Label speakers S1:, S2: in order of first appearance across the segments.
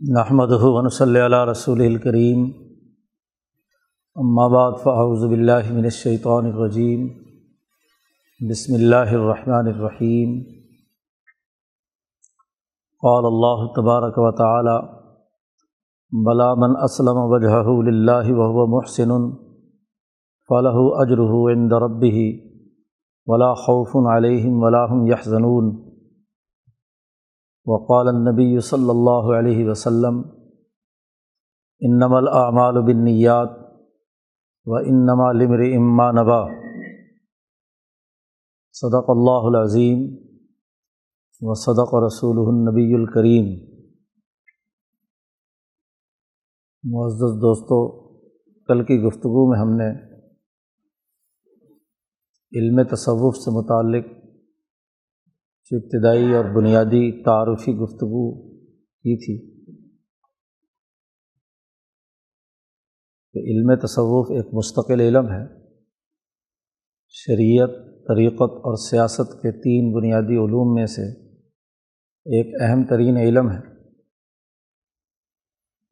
S1: نحمد ون صلی اللہ رسول الکریم بعد فاعوذ باللہ من الشیطان الرجیم بسم اللہ الرحمن الرحیم قال اللہ تبارک و تعالی بلا من اسلم وجہ للہ وهو محسن فلہ اجرہ عند ربہ ولا خوف علیہم ولا هم يحزنون. وقال النبی صلی اللہ علیہ وسلم انم الاعمال بالنیات و انما لمر اما نبا. صدق اللہ العظیم و صدق رسول النبی الکریم۔ معزز دوستو، کل کی گفتگو میں ہم نے علم تصوف سے متعلق جو ابتدائی اور بنیادی تعارفی گفتگو کی تھی۔ کہ علم تصوف ایک مستقل علم ہے۔ شریعت، طریقت اور سیاست کے تین بنیادی علوم میں سے ایک اہم ترین علم ہے۔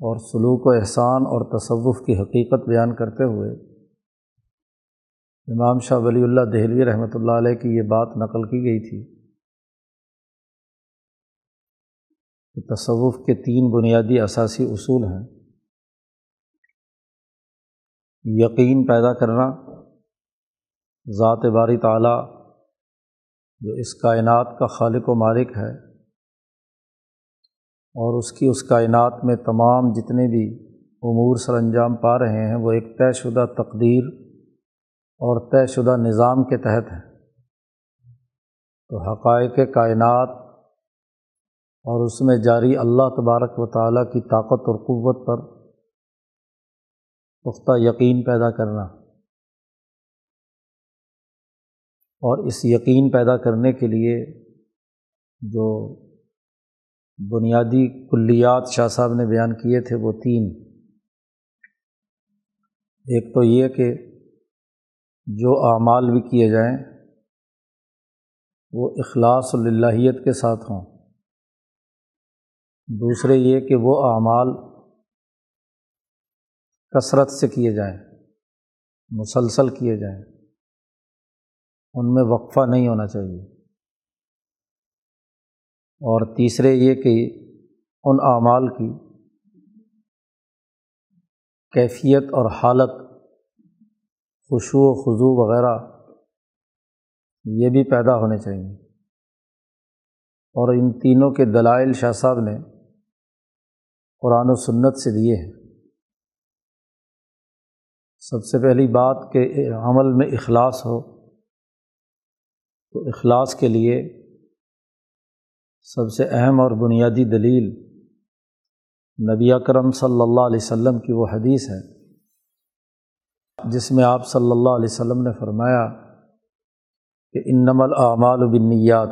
S1: اور سلوک و احسان اور تصوف کی حقیقت بیان کرتے ہوئے امام شاہ ولی اللہ دہلوی رحمۃ اللہ علیہ کی یہ بات نقل کی گئی تھی۔ کہ تصوف کے تین بنیادی اثاثی اصول ہیں۔ یقین پیدا کرنا، ذات باری تعلیٰ جو اس کائنات کا خالق و مالک ہے، اور اس کی اس کائنات میں تمام جتنے بھی امور سر انجام پا رہے ہیں، وہ ایک طے شدہ تقدیر اور طے شدہ نظام کے تحت ہے تو حقائق کائنات اور اس میں جاری اللہ تبارک و تعالیٰ کی طاقت اور قوت پر پختہ یقین پیدا کرنا۔ اور اس یقین پیدا کرنے کے لیے جو بنیادی کلیات شاہ صاحب نے بیان کیے تھے وہ تین۔ ایک تو یہ کہ جو اعمال بھی کیے جائیں وہ اخلاص اللہیت کے ساتھ ہوں۔ دوسرے یہ کہ وہ اعمال کثرت سے کیے جائیں، مسلسل کیے جائیں، ان میں وقفہ نہیں ہونا چاہیے۔ اور تیسرے یہ کہ ان اعمال کی کیفیت اور حالت خوشو و خضو وغیرہ یہ بھی پیدا ہونے چاہئیں اور ان تینوں کے دلائل شاہ صاحب نے قرآن و سنت سے دیے ہیں۔ سب سے پہلی بات کہ عمل میں اخلاص ہو، تو اخلاص کے لیے سب سے اہم اور بنیادی دلیل نبی اکرم صلی اللہ علیہ وسلم کی وہ حدیث ہے، جس میں آپ صلی اللہ علیہ وسلم نے فرمایا کہ انم الاعمال و بنیات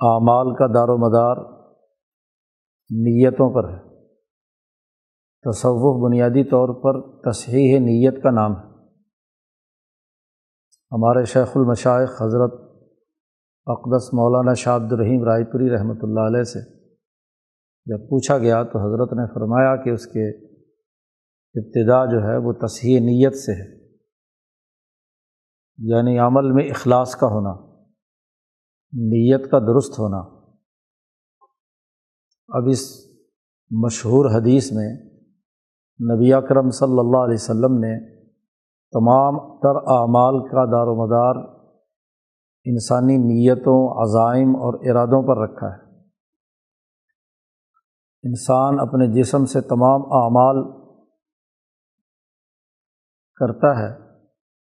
S1: اعمال کا دار و مدار نیتوں پر ہے۔ تصوف بنیادی طور پر تصحیح نیت کا نام ہے۔ ہمارے شیخ المشائق حضرت اقدس مولانا شاہ عبد الرحیم رائے پوری رحمۃ اللہ علیہ سے جب پوچھا گیا تو حضرت نے فرمایا کہ اس کے ابتدا جو ہے وہ تصحیح نیت سے ہے۔ یعنی عمل میں اخلاص کا ہونا، نیت کا درست ہونا۔ اب اس مشہور حدیث میں نبی اکرم صلی اللہ علیہ وسلم نے تمام تر اعمال کا دار و مدار انسانی نیتوں، عزائم اور ارادوں پر رکھا ہے۔ انسان اپنے جسم سے تمام اعمال کرتا ہے،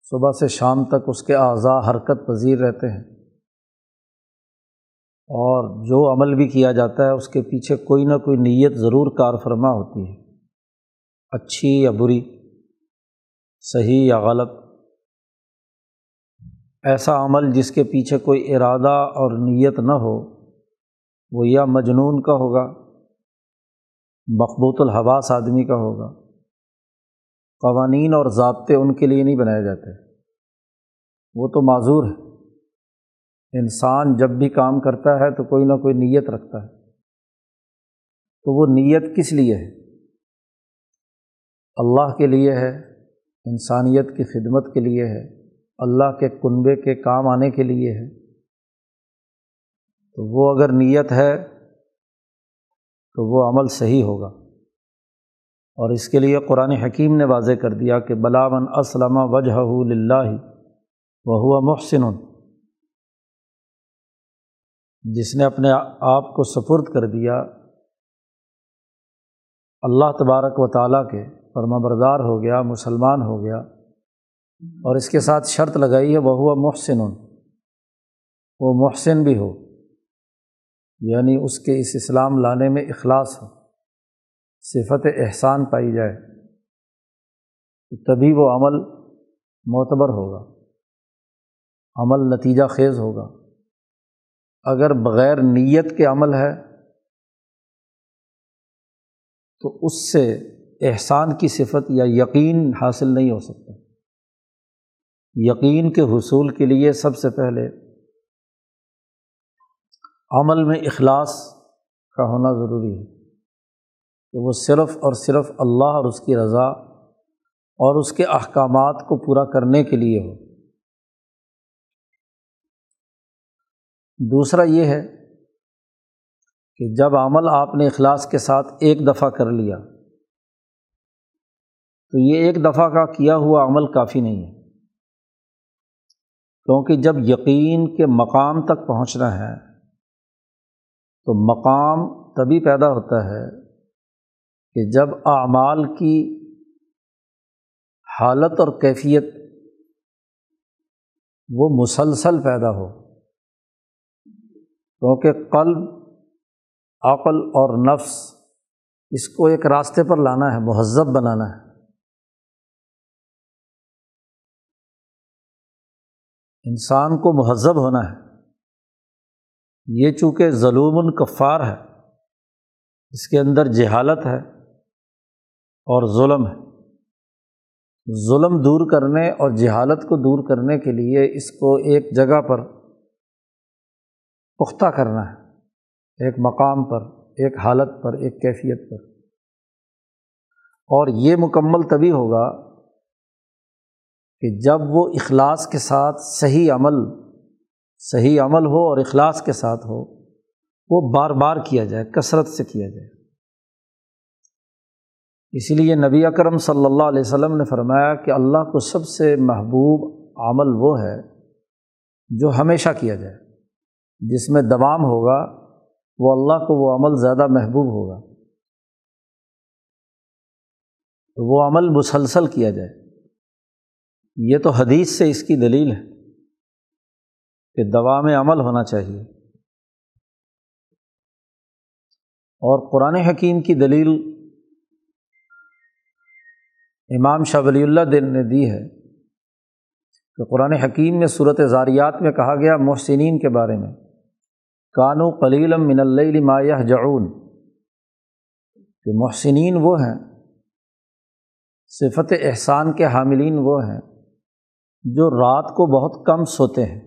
S1: صبح سے شام تک اس کے اعضاء حرکت پذیر رہتے ہیں۔ اور جو عمل بھی کیا جاتا ہے، اس کے پیچھے کوئی نہ کوئی نیت ضرور کار فرما ہوتی ہے۔ اچھی یا بری، صحیح یا غلط۔ ایسا عمل جس کے پیچھے کوئی ارادہ اور نیت نہ ہو، وہ یا مجنون کا ہوگا، مقبوط الحواس آدمی کا ہوگا۔ قوانین اور ضابطے ان کے لیے نہیں بنائے جاتے۔ وہ تو معذور ہے انسان جب بھی کام کرتا ہے تو کوئی نہ کوئی نیت رکھتا ہے۔ تو وہ نیت کس لیے ہے؟ اللہ کے لیے ہے، انسانیت کی خدمت کے لیے ہے، اللہ کے کنبے کے کام آنے کے لیے ہے۔ تو وہ اگر نیت ہے تو وہ عمل صحیح ہوگا۔ اور اس کے لیے قرآن حکیم نے واضح کر دیا کہ بلاون اسلم وجہ لاہ وہ ہوا محسن۔ جس نے اپنے آپ کو سفرد کر دیا، اللہ تبارک و تعالیٰ کے فرما بردار ہو گیا، مسلمان ہو گیا اور اس کے ساتھ شرط لگائی ہے وہ ہوا محسن، وہ محسن بھی ہو یعنی اس کے اس اسلام لانے میں اخلاص ہو، صفت احسان پائی جائے، تو تبھی وہ عمل معتبر ہوگا، عمل نتیجہ خیز ہوگا۔ اگر بغیر نیت کے عمل ہے، تو اس سے احسان کی صفت یا یقین حاصل نہیں ہو سکتا۔ یقین کے حصول کے لیے سب سے پہلے عمل میں اخلاص کا ہونا ضروری ہے کہ وہ صرف اور صرف اللہ اور اس کی رضا اور اس کے احکامات کو پورا کرنے کے لیے ہو۔ دوسرا یہ ہے کہ جب عمل آپ نے اخلاص کے ساتھ ایک دفعہ کر لیا، تو یہ ایک دفعہ کا کیا ہوا عمل کافی نہیں ہے۔ کیونکہ جب یقین کے مقام تک پہنچنا ہے، تو مقام تبھی پیدا ہوتا ہے کہ جب اعمال کی حالت اور کیفیت وہ مسلسل پیدا ہو۔ کیونکہ قلب، عقل اور نفس اس کو ایک راستے پر لانا ہے، مہذب بنانا ہے۔ انسان کو مہذب ہونا ہے۔ یہ چونکہ ظلم الکفار ہے، اس کے اندر جہالت ہے اور ظلم ہے۔ ظلم دور کرنے اور جہالت کو دور کرنے کے لیے اس کو ایک جگہ پر پختہ کرنا ہے۔ ایک مقام پر، ایک حالت پر، ایک کیفیت پر۔ اور یہ مکمل تبھی ہوگا کہ جب وہ اخلاص کے ساتھ صحیح عمل صحیح عمل ہو اور اخلاص کے ساتھ ہو، وہ بار بار کیا جائے، کثرت سے کیا جائے۔ اسی لیے نبی اکرم صلی اللہ علیہ وسلم نے فرمایا کہ اللہ کو سب سے محبوب عمل وہ ہے جو ہمیشہ کیا جائے۔ جس میں دوام ہوگا، وہ اللہ کو وہ عمل زیادہ محبوب ہوگا۔ تو وہ عمل مسلسل کیا جائے۔ یہ تو حدیث سے اس کی دلیل ہے کہ دوا میں عمل ہونا چاہیے۔ اور قرآن حکیم کی دلیل امام شاہ ولی اللہ دن نے دی ہے کہ قرآن حکیم میں صورت زاریات میں کہا گیا، محسنین کے بارے میں۔ کانو قلیلم من اللہ مایہ جعون کہ محسنین وہ ہیں، صفت احسان کے حاملین وہ ہیں، جو رات کو بہت کم سوتے ہیں۔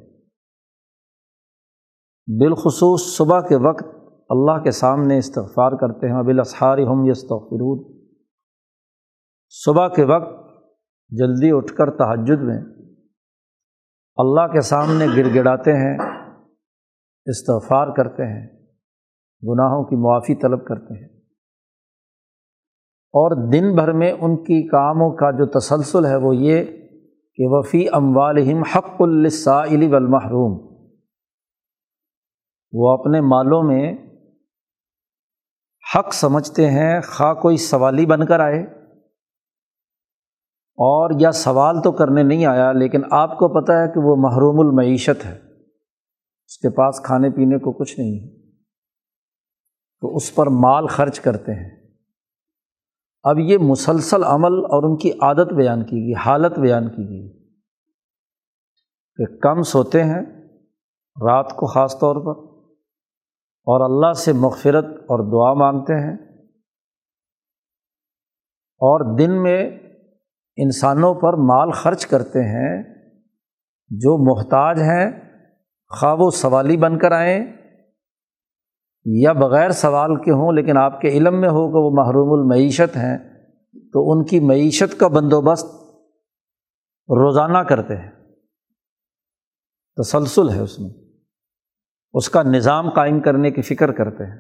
S1: بالخصوص صبح کے وقت اللہ کے سامنے استغفار کرتے ہیں بالاسحار ہم یستغفرون۔ صبح کے وقت جلدی اٹھ کر تہجد میں اللہ کے سامنے گر گڑاتے ہیں استغفار کرتے ہیں، گناہوں کی معافی طلب کرتے ہیں۔ اور دن بھر میں ان کی کاموں کا جو تسلسل ہے وہ یہ کہ وفی اموالہم حق السائل والمحروم۔ وہ اپنے مالوں میں حق سمجھتے ہیں، خواہ کوئی سوالی بن کر آئے۔ اور یا سوال تو کرنے نہیں آیا، لیکن آپ کو پتہ ہے کہ وہ محروم المعیشت ہے۔ اس کے پاس کھانے پینے کو کچھ نہیں ہے۔ تو اس پر مال خرچ کرتے ہیں۔ اب یہ مسلسل عمل اور ان کی عادت بیان کی گئی، حالت بیان کی گئی۔ کہ کم سوتے ہیں رات کو خاص طور پر، اور اللہ سے مغفرت اور دعا مانگتے ہیں۔ اور دن میں انسانوں پر مال خرچ کرتے ہیں جو محتاج ہیں خواہ و سوالی بن کر آئیں یا بغیر سوال کے ہوں، لیکن آپ کے علم میں ہو کہ وہ محروم المعیشت ہیں، تو ان کی معیشت کا بندوبست روزانہ کرتے ہیں۔ تسلسل ہے اس میں۔ اس کا نظام قائم کرنے کی فکر کرتے ہیں۔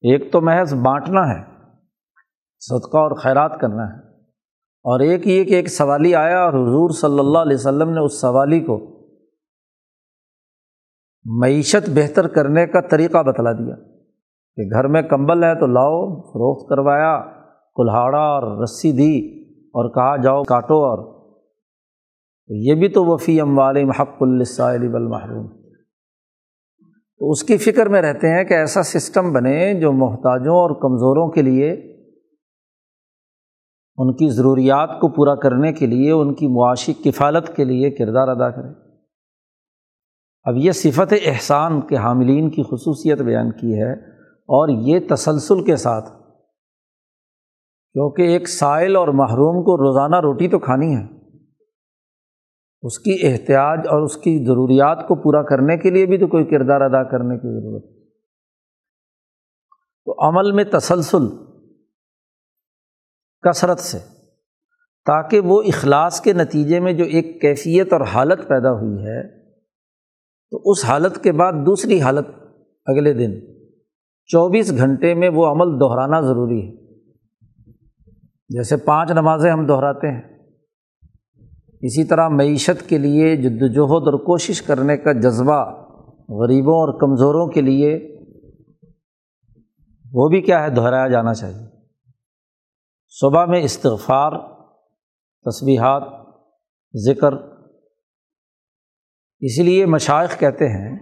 S1: ایک تو محض بانٹنا ہے، صدقہ اور خیرات کرنا ہے۔ اور ایک یہ کہ ایک سوالی آیا اور حضور صلی اللہ علیہ وسلم نے اس سوالی کو معیشت بہتر کرنے کا طریقہ بتلا دیا کہ گھر میں کمبل ہے تو لاؤ، فروخت کروایا، کلہاڑا اور رسی دی اور کہا جاؤ کاٹو اور۔ یہ بھی تو وفی ام والم حق السائل بالمحروم تو اس کی فکر میں رہتے ہیں کہ ایسا سسٹم بنے جو محتاجوں اور کمزوروں کے لیے، ان کی ضروریات کو پورا کرنے کے لیے، ان کی معاشی کفالت کے لیے کردار ادا کرے۔ اب یہ صفت احسان کے حاملین کی خصوصیت بیان کی ہے اور یہ تسلسل کے ساتھ، کیونکہ ایک سائل اور محروم کو روزانہ روٹی تو کھانی ہے۔ اس کی احتیاط اور اس کی ضروریات کو پورا کرنے کے لیے بھی تو کوئی کردار ادا کرنے کی ضرورت۔ ہے تو عمل میں تسلسل، کثرت سے، تاکہ وہ اخلاص کے نتیجے میں جو ایک کیفیت اور حالت پیدا ہوئی ہے تو اس حالت کے بعد دوسری حالت اگلے دن، چوبیس گھنٹے میں وہ عمل دہرانا ضروری ہے۔ جیسے پانچ نمازیں ہم دہراتے ہیں۔ اسی طرح معیشت کے لیے جد وجہد اور کوشش کرنے کا جذبہ غریبوں اور کمزوروں کے لیے وہ بھی کیا ہے، دہرایا جانا چاہیے۔ صبح میں استغفار تصبیحات ذکر اس لیے مشائق کہتے ہیں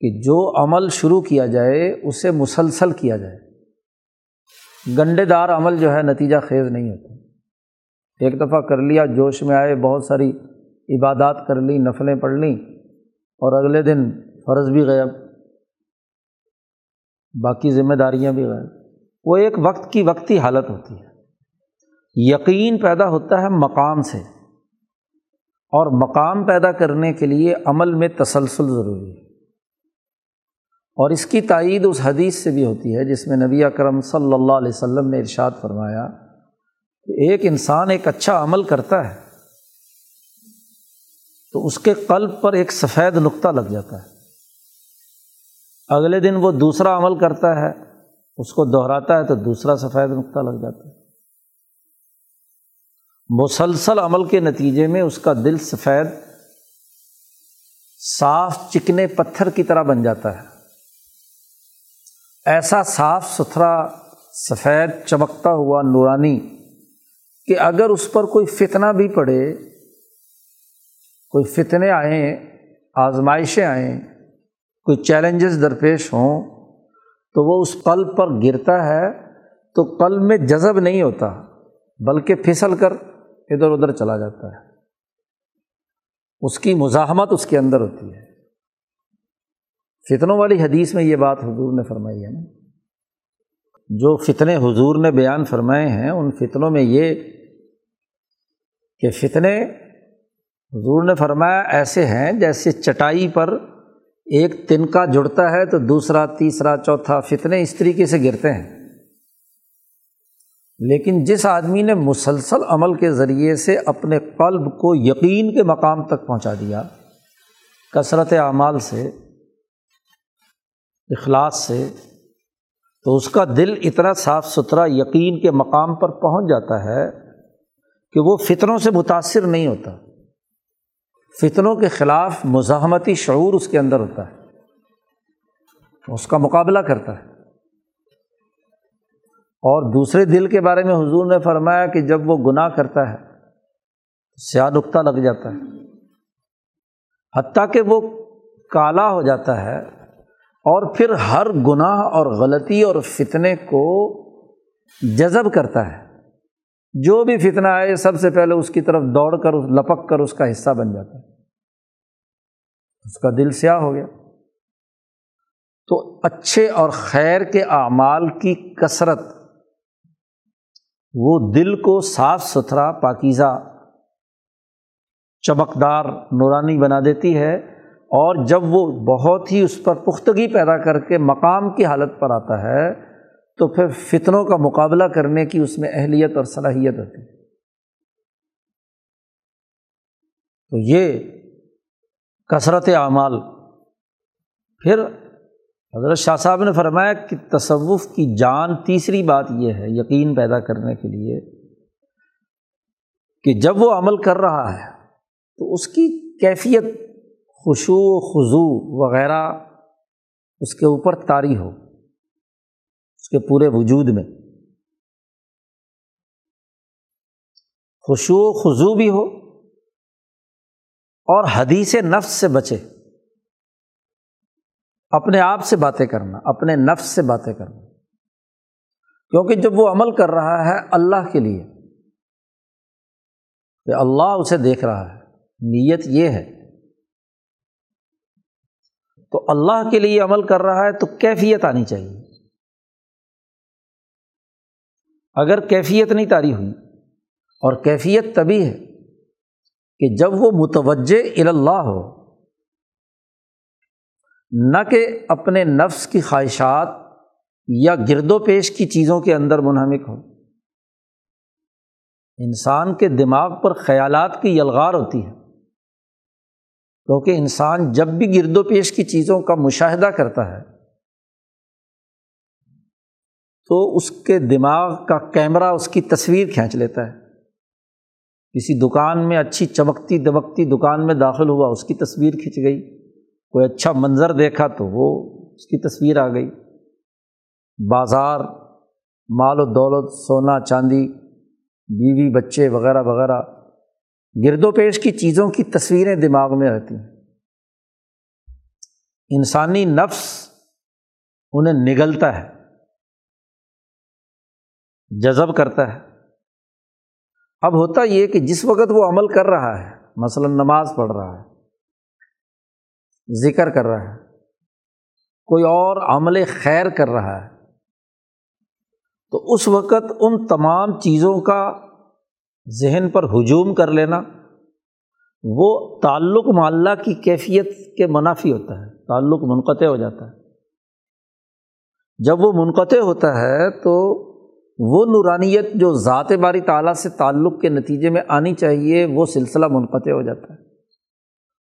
S1: کہ جو عمل شروع کیا جائے اسے مسلسل کیا جائے۔ گنڈے دار عمل جو ہے نتیجہ خیز نہیں ہوتا۔ ایک دفعہ کر لیا، جوش میں آئے، بہت ساری عبادات کر لی، نفلیں پڑھ لیں، اور اگلے دن فرض بھی غائب، باقی ذمہ داریاں بھی غائب۔ وہ ایک وقت کی وقتی حالت ہوتی ہے۔ یقین پیدا ہوتا ہے مقام سے۔ اور مقام پیدا کرنے کے لیے عمل میں تسلسل ضروری ہے۔ اور اس کی تائید اس حدیث سے بھی ہوتی ہے جس میں نبی اکرم صلی اللہ علیہ وسلم نے ارشاد فرمایا کہ ایک انسان ایک اچھا عمل کرتا ہے تو اس کے قلب پر ایک سفید نقطہ لگ جاتا ہے۔ اگلے دن وہ دوسرا عمل کرتا ہے، اس کو دہراتا ہے تو دوسرا سفید نقطہ لگ جاتا ہے۔ مسلسل عمل کے نتیجے میں اس کا دل سفید، صاف چکنے پتھر کی طرح بن جاتا ہے۔ ایسا صاف ستھرا، سفید چمکتا ہوا نورانی کہ اگر اس پر کوئی فتنہ بھی پڑے، کوئی فتنے آئیں، آزمائشیں آئیں، کوئی چیلنجز درپیش ہوں، تو وہ اس قلب پر گرتا ہے تو قلب میں جذب نہیں ہوتا، بلکہ پھسل کر ادھر ادھر چلا جاتا ہے۔ اس کی مزاحمت اس کے اندر ہوتی ہے۔ فتنوں والی حدیث میں یہ بات حضور نے فرمائی ہے نا۔ جو فتنے حضور نے بیان فرمائے ہیں، ان فتنوں میں یہ کہ فتنے حضور نے فرمایا ایسے ہیں جیسے چٹائی پر ایک تنکا جڑتا ہے تو دوسرا، تیسرا، چوتھا فتنے اس طریقے سے گرتے ہیں۔ لیکن جس آدمی نے مسلسل عمل کے ذریعے سے اپنے قلب کو یقین کے مقام تک پہنچا دیا، کثرت اعمال سے، اخلاص سے، تو اس کا دل اتنا صاف ستھرا یقین کے مقام پر پہنچ جاتا ہے کہ وہ فطروں سے متاثر نہیں ہوتا۔ فتنوں کے خلاف مزاحمتی شعور اس کے اندر ہوتا ہے، اس کا مقابلہ کرتا ہے۔ اور دوسرے دل کے بارے میں حضور نے فرمایا کہ جب وہ گناہ کرتا ہے سیاہ نقطہ لگ جاتا ہے۔ حتیٰ کہ وہ کالا ہو جاتا ہے اور پھر ہر گناہ اور غلطی اور فتنے کو جذب کرتا ہے۔ جو بھی فتنہ آئے، سب سے پہلے اس کی طرف دوڑ کر لپک کر، اس کا حصہ بن جاتا ہے۔ اس کا دل سیاہ ہو گیا۔ تو اچھے اور خیر کے اعمال کی کثرت وہ دل کو صاف ستھرا پاکیزہ چمکدار نورانی بنا دیتی ہے اور جب وہ بہت ہی اس پر پختگی پیدا کر کے مقام کی حالت پر آتا ہے تو پھر فتنوں کا مقابلہ کرنے کی اس میں اہلیت اور صلاحیت ہوتی ہے۔ تو یہ کثرت اعمال، پھر حضرت شاہ صاحب نے فرمایا کہ تصوف کی جان تیسری بات یہ ہے، یقین پیدا کرنے کے لیے کہ جب وہ عمل کر رہا ہے تو اس کی کیفیت خوشو و خضو وغیرہ اس کے اوپر طاری ہو، اس کے پورے وجود میں۔ خوشو و خضو بھی ہو اور حدیث نفس سے بچے۔ اپنے آپ سے باتیں کرنا، اپنے نفس سے باتیں کرنا۔ کیونکہ جب وہ عمل کر رہا ہے اللہ کے لیے، کہ اللہ اسے دیکھ رہا ہے، نیت یہ ہے۔ تو اللہ کے لیے عمل کر رہا ہے تو کیفیت آنی چاہیے۔ اگر کیفیت نہیں تاری ہوئی، اور کیفیت تبھی ہے کہ جب وہ متوجہ اللہ ہو نہ کہ اپنے نفس کی خواہشات یا گرد و پیش کی چیزوں کے اندر منہمک ہو انسان کے دماغ پر خیالات کی یلغار ہوتی ہے کیونکہ انسان جب بھی گرد و پیش کی چیزوں کا مشاہدہ کرتا ہے، تو اس کے دماغ کا کیمرہ اس کی تصویر کھینچ لیتا ہے۔ کسی دکان میں اچھی چمکتی دمکتی دکان میں داخل ہوا، اس کی تصویر کھنچ گئی۔ کوئی اچھا منظر دیکھا تو وہ اس کی تصویر آ گئی۔ بازار، مال و دولت، سونا، چاندی، بیوی، بچے وغیرہ وغیرہ۔ گرد و پیش کی چیزوں کی تصویریں دماغ میں رہتی ہیں۔ انسانی نفس انہیں نگلتا ہے، جذب کرتا ہے۔ اب ہوتا یہ کہ جس وقت وہ عمل کر رہا ہے، مثلاً نماز پڑھ رہا ہے ذکر کر رہا ہے۔ کوئی اور عمل خیر کر رہا ہے۔ تو اس وقت ان تمام چیزوں کا ذہن پر ہجوم کر لینا، وہ تعلق معلّہ کی کیفیت کے منافی ہوتا ہے، تعلق منقطع ہو جاتا ہے۔ جب وہ منقطع ہوتا ہے تو وہ نورانیت جو ذات باری تعالیٰ سے تعلق کے نتیجے میں آنی چاہیے، وہ سلسلہ منقطع ہو جاتا ہے۔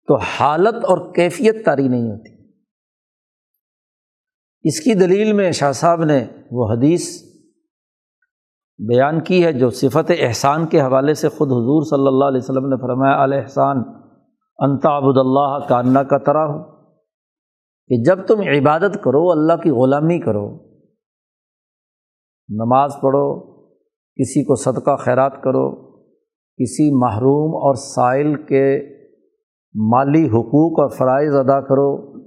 S1: تو حالت اور کیفیت تاری نہیں ہوتی۔ اس کی دلیل میں شاہ صاحب نے وہ حدیث بیان کی ہے جو صفت احسان کے حوالے سے خود حضور صلی اللہ علیہ وسلم نے فرمایا علیہ احسان انتا عبد اللہ کاننا کا طرح ہو کہ جب تم عبادت کرو، اللہ کی غلامی کرو، نماز پڑھو، کسی کو صدقہ خیرات کرو، کسی محروم اور سائل کے مالی حقوق اور فرائض ادا کرو۔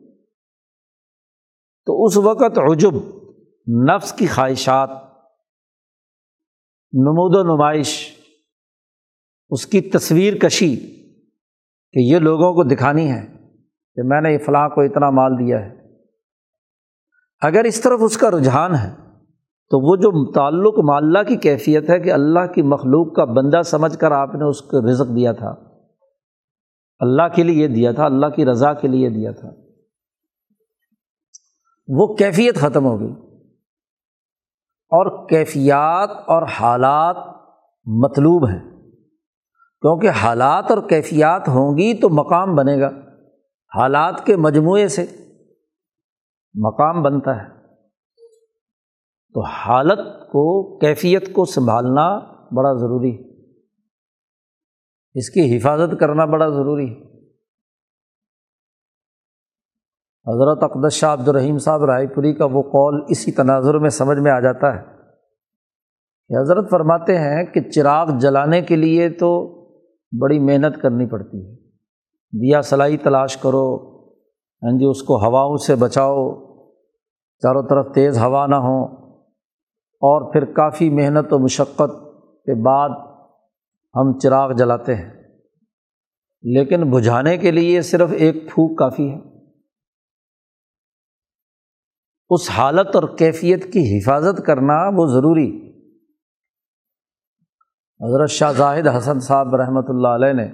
S1: تو اس وقت عجب، نفس کی خواہشات، نمود و نمائش، اس کی تصویر کشی کہ یہ لوگوں کو دکھانی ہے کہ میں نے فلاں کو اتنا مال دیا ہے۔ اگر اس طرف اس کا رجحان ہے، تو وہ جو تعلق معلّہ کی کیفیت ہے کہ اللہ کی مخلوق کا بندہ سمجھ کر آپ نے اس کو رزق دیا تھا۔ اللہ کے لیے دیا تھا، اللہ کی رضا کے لیے دیا تھا۔ وہ کیفیت ختم ہو گئی۔ اور کیفیات اور حالات مطلوب ہیں۔ کیونکہ حالات اور کیفیات ہوں گی تو مقام بنے گا۔ حالات کے مجموعے سے مقام بنتا ہے۔ تو حالت کو، کیفیت کو سنبھالنا بڑا ضروری ہے۔ اس کی حفاظت کرنا بڑا ضروری ہے۔ حضرت اقدس شاہ عبد الرحیم صاحب رائے پوری کا وہ قول اسی تناظر میں سمجھ میں آ جاتا ہے کہ حضرت فرماتے ہیں کہ چراغ جلانے کے لیے تو بڑی محنت کرنی پڑتی ہے۔ دیا سلائی تلاش کرو ہاں جی اس کو ہواؤں سے بچاؤ، چاروں طرف تیز ہوا نہ ہوں اور پھر کافی محنت و مشقت کے بعد ہم چراغ جلاتے ہیں۔ لیکن بجھانے کے لیے صرف ایک پھونک کافی ہے۔ اس حالت اور کیفیت کی حفاظت کرنا وہ ضروری۔ حضرت شاہ زاہد حسن صاحب رحمۃ اللہ علیہ نے،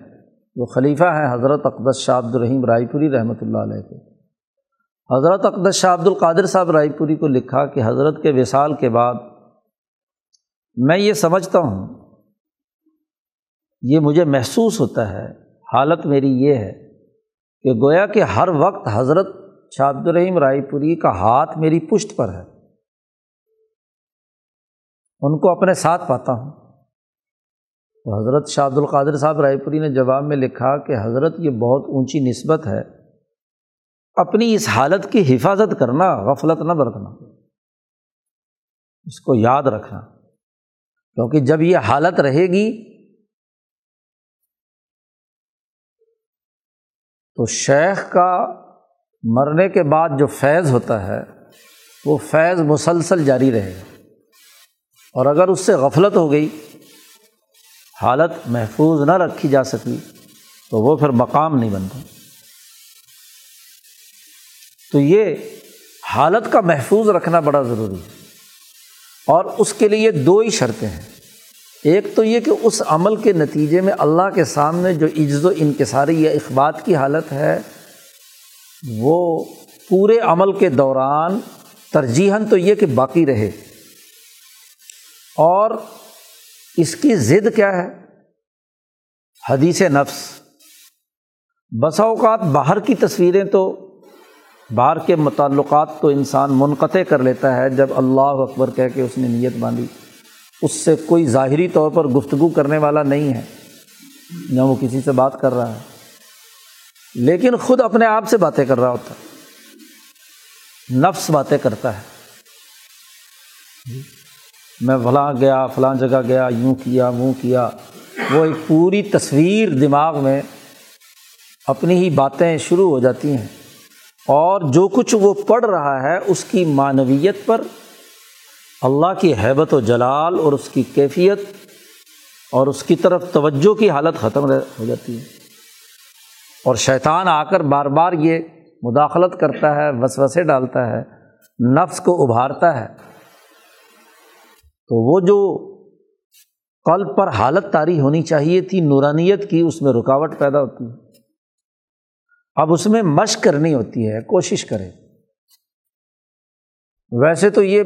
S1: جو خلیفہ ہیں، حضرت اقدس شاہ عبد الرحیم رائے پوری رحمۃ اللہ علیہ کے۔ حضرت اقدس شاہ عبد القادر صاحب رائے پوری کو لکھا کہ حضرت کے وصال کے بعد میں یہ سمجھتا ہوں یہ مجھے محسوس ہوتا ہے، حالت میری یہ ہے کہ گویا کہ ہر وقت حضرت شاہ عبد الرحیم رائے پوری کا ہاتھ میری پشت پر ہے۔ ان کو اپنے ساتھ پاتا ہوں۔ تو حضرت شاہ عبد القادر صاحب رائے پوری نے جواب میں لکھا کہ حضرت یہ بہت اونچی نسبت ہے، اپنی اس حالت کی حفاظت کرنا، غفلت نہ برتنا۔ اس کو یاد رکھنا، کیونکہ جب یہ حالت رہے گی تو شیخ کا مرنے کے بعد جو فیض ہوتا ہے، وہ فیض مسلسل جاری رہے گا۔ اور اگر اس سے غفلت ہو گئی، حالت محفوظ نہ رکھی جا سکی، تو وہ پھر مقام نہیں بنتا تو یہ حالت کا محفوظ رکھنا بڑا ضروری ہے۔ اور اس کے لیے دو ہی شرطیں ہیں۔ ایک تو یہ کہ اس عمل کے نتیجے میں اللہ کے سامنے جو عجز و انکساری یا اخبات کی حالت ہے، وہ پورے عمل کے دوران ترجیحاً تو یہ کہ باقی رہے۔ اور اس کی ضد کیا ہے؟ حدیث نفس۔ بسا اوقات باہر کی تصویریں تو، باہر کے متعلقات تو انسان منقطع کر لیتا ہے جب اللہ اکبر کہہ کے اس نے نیت باندھی۔ اس سے کوئی ظاہری طور پر گفتگو کرنے والا نہیں ہے، نہ وہ کسی سے بات کر رہا ہے۔ لیکن خود اپنے آپ سے باتیں کر رہا ہوتا ہے۔ نفس باتیں کرتا ہے۔ میں فلاں گیا، فلاں جگہ گیا، یوں کیا، وہ کیا۔ وہ ایک پوری تصویر دماغ میں اپنی ہی باتیں شروع ہو جاتی ہیں۔ اور جو کچھ وہ پڑھ رہا ہے، اس کی معنویت پر اللہ کی حیبت و جلال اور اس کی کیفیت اور اس کی طرف توجہ کی حالت ختم ہو جاتی ہے۔ اور شیطان آ کر بار بار یہ مداخلت کرتا ہے، وسوسے ڈالتا ہے، نفس کو ابھارتا ہے۔ تو وہ جو قلب پر حالت طاری ہونی چاہیے تھی، نورانیت کی، اس میں رکاوٹ پیدا ہوتی ہے۔ اب اس میں مشق کرنی ہوتی ہے، کوشش کرے۔ ویسے تو یہ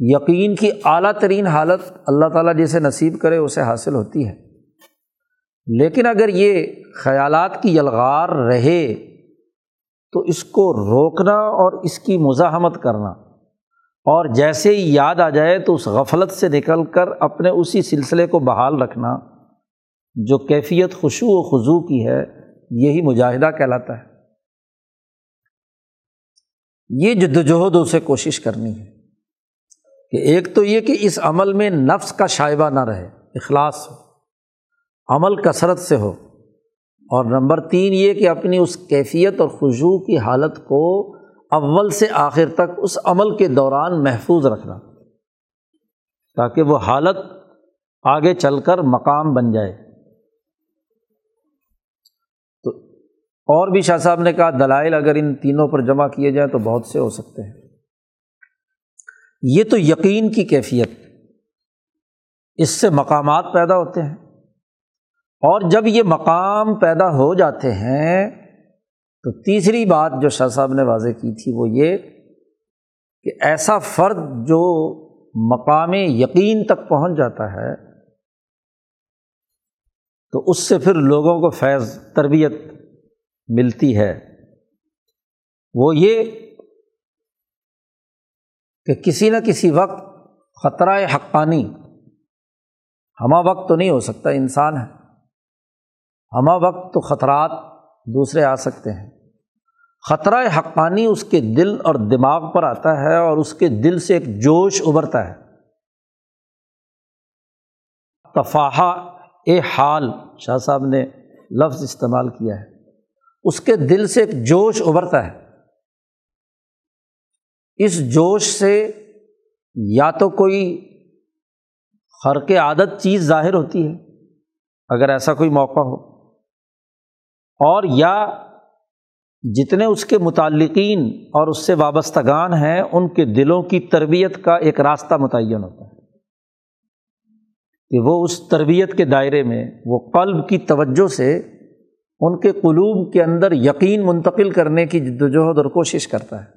S1: یقین کی اعلیٰ ترین حالت اللہ تعالیٰ جسے نصیب کرے اسے حاصل ہوتی ہے۔ لیکن اگر یہ خیالات کی یلغار رہے تو اس کو روکنا اور اس کی مزاحمت کرنا، اور جیسے ہی یاد آ جائے تو اس غفلت سے نکل کر اپنے اسی سلسلے کو بحال رکھنا جو کیفیت خوشو و خضو کی ہے، یہی مجاہدہ کہلاتا ہے۔ یہ جدوجہد اسے کوشش کرنی ہے۔ کہ ایک تو یہ کہ اس عمل میں نفس کا شائبہ نہ رہے، اخلاص ہو، عمل کثرت سے ہو۔ اور نمبر تین یہ کہ اپنی اس کیفیت اور خوشبو کی حالت کو اول سے آخر تک اس عمل کے دوران محفوظ رکھنا، تاکہ وہ حالت آگے چل کر مقام بن جائے۔ تو اور بھی شاہ صاحب نے کہا، دلائل اگر ان تینوں پر جمع کیے جائیں تو بہت سے ہو سکتے ہیں۔ یہ تو یقین کی کیفیت اس سے مقامات پیدا ہوتے ہیں۔ اور جب یہ مقام پیدا ہو جاتے ہیں، تو تیسری بات جو شاہ صاحب نے واضح کی تھی وہ یہ کہ ایسا فرد جو مقام یقین تک پہنچ جاتا ہے، تو اس سے پھر لوگوں کو فیض، تربیت ملتی ہے۔ وہ یہ کہ کسی نہ کسی وقت خطرہ حقانی ہمہ وقت تو نہیں ہو سکتا، انسان ہے۔ ہمہ وقت تو خطرات دوسرے آ سکتے ہیں۔ خطرہ حقانی اس کے دل اور دماغ پر آتا ہے اور اس کے دل سے ایک جوش ابھرتا ہے۔ تفاہا، اے حال، شاہ صاحب نے لفظ استعمال کیا ہے۔ اس کے دل سے ایک جوش ابھرتا ہے۔ اس جوش سے یا تو کوئی خرق عادت چیز ظاہر ہوتی ہے، اگر ایسا کوئی موقع ہو، اور یا جتنے اس کے متعلقین اور اس سے وابستگان ہیں، ان کے دلوں کی تربیت کا ایک راستہ متعین ہوتا ہے۔ کہ وہ اس تربیت کے دائرے میں، وہ قلب کی توجہ سے ان کے قلوب کے اندر یقین منتقل کرنے کی جد وجہد اور کوشش کرتا ہے۔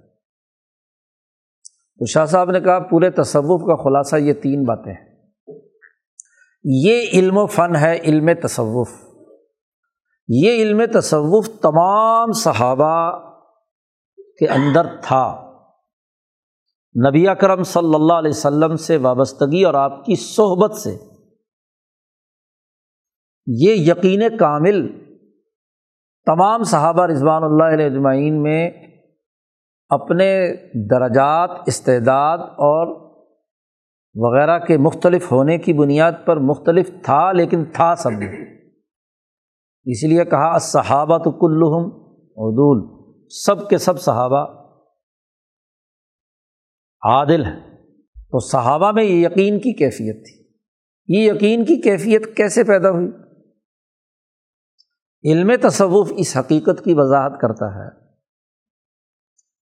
S1: تو شاہ صاحب نے کہا پورے تصوف کا خلاصہ یہ تین باتیں ہیں۔ یہ علم و فن ہے علم تصوف۔ یہ علم تصوف تمام صحابہ کے اندر تھا۔ نبی اکرم صلی اللہ علیہ وسلم سے وابستگی اور آپ کی صحبت سے۔ یہ یقین کامل تمام صحابہ رضوان اللہ علیہ اجمعین میں اپنے درجات، استعداد اور وغیرہ کے مختلف ہونے کی بنیاد پر مختلف تھا لیکن تھا سب میں۔ اس لیے کہا صحابہ تو کلحم عدول، سب کے سب صحابہ عادل ہیں۔ تو صحابہ میں یہ یقین کی کیفیت تھی۔ یہ یقین کی کیفیت کیسے پیدا ہوئی؟ علم تصوف اس حقیقت کی وضاحت کرتا ہے۔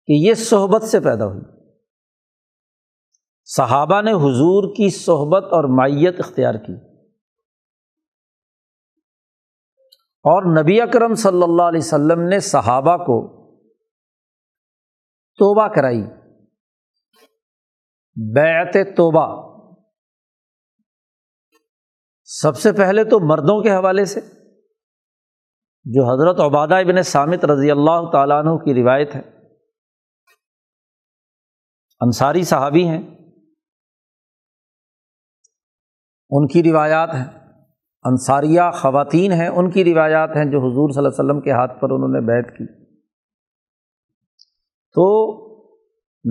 S1: کہ یہ صحبت سے پیدا ہوئی۔ صحابہ نے حضور کی صحبت اور مائیت اختیار کی۔ اور نبی اکرم صلی اللہ علیہ وسلم نے صحابہ کو توبہ کرائی۔ بیعت توبہ۔ سب سے پہلے تو مردوں کے حوالے سے، جو حضرت عبادہ ابن سامت رضی اللہ تعالیٰ عنہ کی روایت ہے۔ انصاری صحابی ہیں۔ ان کی روایات ہیں۔ انصاریہ خواتین ہیں، ان کی روایات ہیں جو حضور صلی اللہ علیہ وسلم کے ہاتھ پر انہوں نے بیت کی۔ تو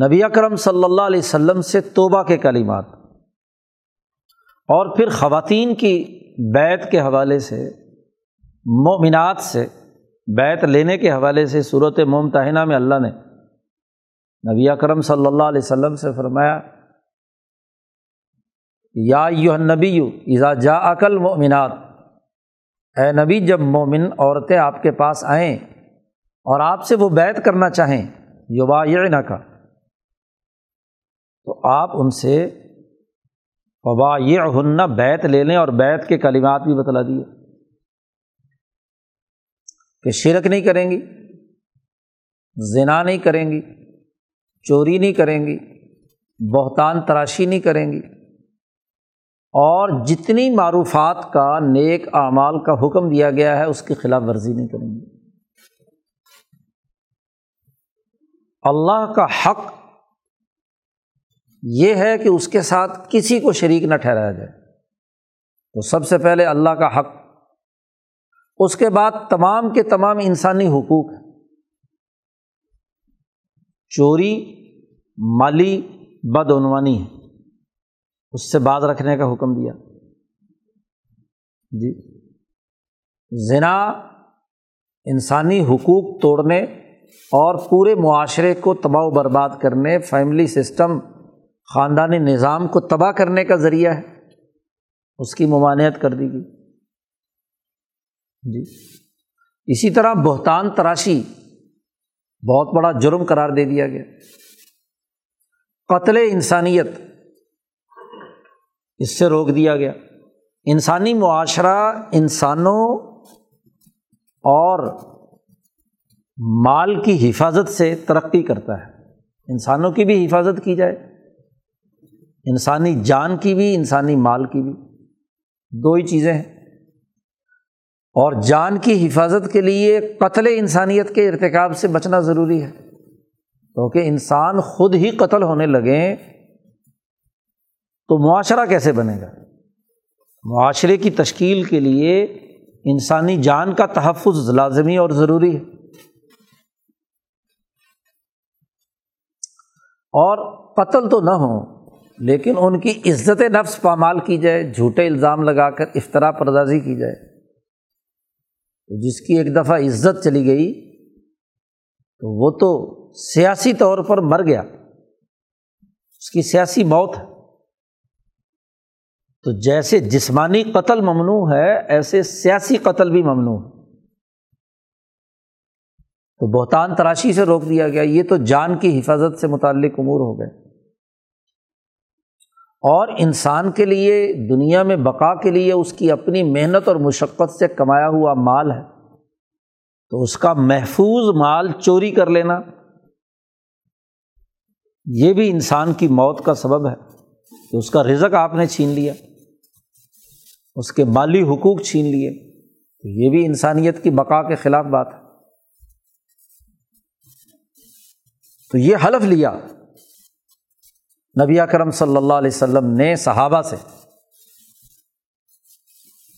S1: نبی اکرم صلی اللہ علیہ وسلم سے توبہ کے کلمات اور پھر خواتین کی بیت کے حوالے سے، مومنات سے بیت لینے کے حوالے سے صورت ممتحنہ میں اللہ نے نبی اکرم صلی اللہ علیہ وسلم سے فرمایا، یا یو نبی ایزا جا عقل مومنات اے نبی، جب مومن عورتیں آپ کے پاس آئیں اور آپ سے وہ بیت کرنا چاہیں یوبا نہ کا تو آپ ان سے وبا یہ ہننا بیت لے لیں اور بیت کے کلمات بھی بتلا دیے۔ کہ شرک نہیں کریں گی، زنا نہیں کریں گی۔ چوری نہیں کریں گی، بہتان تراشی نہیں کریں گی۔ اور جتنی معروفات کا نیک اعمال کا حکم دیا گیا ہے، اس کی خلاف ورزی نہیں کریں گی۔ اللہ کا حق یہ ہے کہ اس کے ساتھ کسی کو شریک نہ ٹھہرایا جائے۔ تو سب سے پہلے اللہ کا حق، اس کے بعد تمام کے تمام انسانی حقوق۔ ہیں چوری، مالی بدعنوانی ہے۔ اس سے بعض رکھنے کا حکم دیا۔ جی۔ زنا انسانی حقوق توڑنے اور پورے معاشرے کو تباہ و برباد کرنے، فیملی سسٹم، خاندانی نظام کو تباہ کرنے کا ذریعہ ہے۔ اس کی ممانعت کر دی گئی۔ جی۔ اسی طرح بہتان تراشی بہت بڑا جرم قرار دے دیا گیا۔ قتل انسانیت، اس سے روک دیا گیا۔ انسانی معاشرہ انسانوں اور مال کی حفاظت سے ترقی کرتا ہے۔ انسانوں کی بھی حفاظت کی جائے، انسانی جان کی بھی، انسانی مال کی بھی۔ دو ہی چیزیں ہیں۔ اور جان کی حفاظت کے لیے قتل انسانیت کے ارتکاب سے بچنا ضروری ہے۔ کیونکہ انسان خود ہی قتل ہونے لگیں تو معاشرہ کیسے بنے گا؟ معاشرے کی تشکیل کے لیے انسانی جان کا تحفظ لازمی اور ضروری ہے۔ اور قتل تو نہ ہو، لیکن ان کی عزت نفس پامال کی جائے، جھوٹے الزام لگا کر افطرا پردازی کی جائے۔ جس کی ایک دفعہ عزت چلی گئی، تو وہ تو سیاسی طور پر مر گیا۔ اس کی سیاسی موت۔ ہے تو جیسے جسمانی قتل ممنوع ہے، ایسے سیاسی قتل بھی ممنوع ہے۔ تو بہتان تراشی سے روک دیا گیا۔ یہ تو جان کی حفاظت سے متعلق امور ہو گئے۔ اور انسان کے لیے، دنیا میں بقا کے لیے اس کی اپنی محنت اور مشقت سے کمایا ہوا مال ہے۔ تو اس کا محفوظ مال چوری کر لینا، یہ بھی انسان کی موت کا سبب ہے۔ کہ اس کا رزق آپ نے چھین لیا، اس کے مالی حقوق چھین لیے۔ تو یہ بھی انسانیت کی بقا کے خلاف بات ہے۔ تو یہ حلف لیا۔ نبی کرم صلی اللہ علیہ وسلم نے صحابہ سے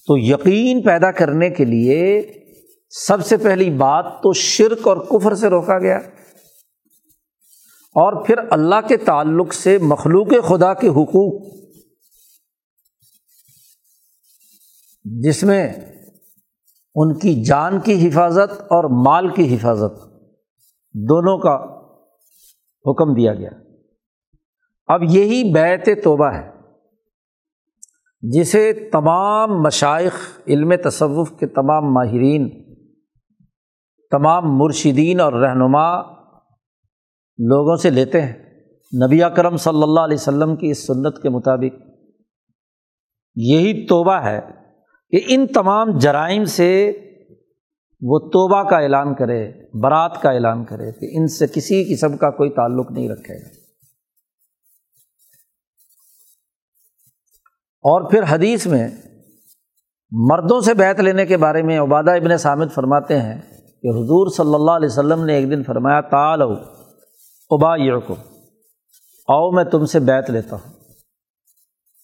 S1: تو یقین پیدا کرنے کے لیے سب سے پہلی بات تو شرک اور کفر سے روکا گیا اور پھر اللہ کے تعلق سے مخلوق خدا کے حقوق جس میں ان کی جان کی حفاظت اور مال کی حفاظت دونوں کا حکم دیا گیا۔ اب یہی بیت توبہ ہے، جسے تمام مشائق علم تصوف کے تمام ماہرین، تمام مرشدین اور رہنما لوگوں سے لیتے ہیں۔ نبی اکرم صلی اللہ علیہ وسلم کی اس سنت کے مطابق یہی توبہ ہے کہ ان تمام جرائم سے وہ توبہ کا اعلان کرے، برات کا اعلان کرے کہ ان سے کسی قسم کا کوئی تعلق نہیں رکھے گا۔ اور پھر حدیث میں مردوں سے بیت لینے کے بارے میں عبادہ ابن سامد فرماتے ہیں کہ حضور صلی اللہ علیہ وسلم نے ایک دن فرمایا تال ابا کو او میں تم سے بیت لیتا ہوں۔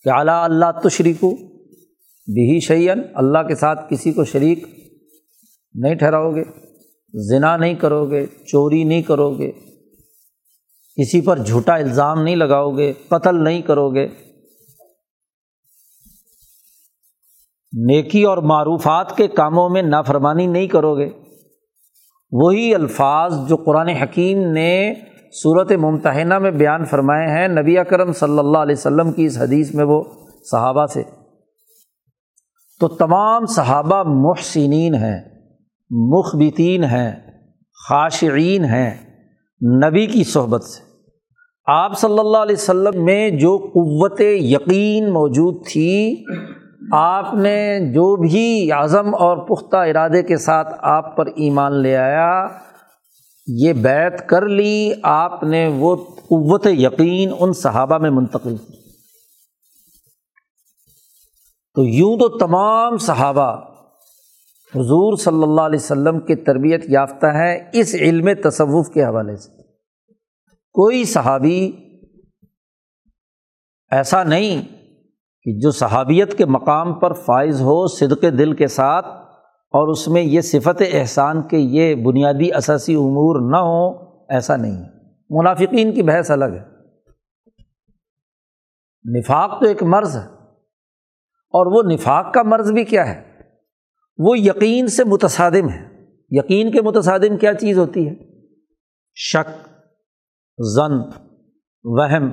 S1: کہ اعلیٰ اللہ تشریکو بھی شعین اللہ کے ساتھ کسی کو شریک نہیں ٹھہراؤ گے ذنا نہیں کرو گے چوری نہیں کرو گے کسی پر جھوٹا الزام نہیں لگاؤ گے قتل نہیں کرو گے نیکی اور معروفات کے کاموں میں نافرمانی نہیں کرو گے۔ وہی الفاظ جو قرآن حکیم نے صورت ممتحنہ میں بیان فرمائے ہیں، نبی اکرم صلی اللہ علیہ وسلم کی اس حدیث میں وہ صحابہ سے۔ تو تمام صحابہ محسنین ہیں، مخبتین ہیں، خاشعین ہیں نبی کی صحبت سے۔ آپ صلی اللہ علیہ وسلم میں جو قوت یقین موجود تھی آپ نے جو بھی عزم اور پختہ ارادے کے ساتھ آپ پر ایمان لے آیا، یہ بیت کر لی، آپ نے وہ قوت یقین ان صحابہ میں منتقل کی۔ تو یوں تو تمام صحابہ، حضور صلی اللہ علیہ وسلم کی تربیت یافتہ ہے اس علم تصوف کے حوالے سے۔ کوئی صحابی ایسا نہیں کہ جو صحابیت کے مقام پر فائز ہو صدق دل کے ساتھ اور اس میں یہ صفت احسان کے یہ بنیادی اثاثی امور نہ ہوں، ایسا نہیں۔ منافقین کی بحث الگ ہے۔ نفاق تو ایک مرض ہے۔ اور وہ نفاق کا مرض بھی کیا ہے؟ وہ یقین سے متصادم ہے۔ یقین کے متصادم کیا چیز ہوتی ہے؟ شک، زن، وہم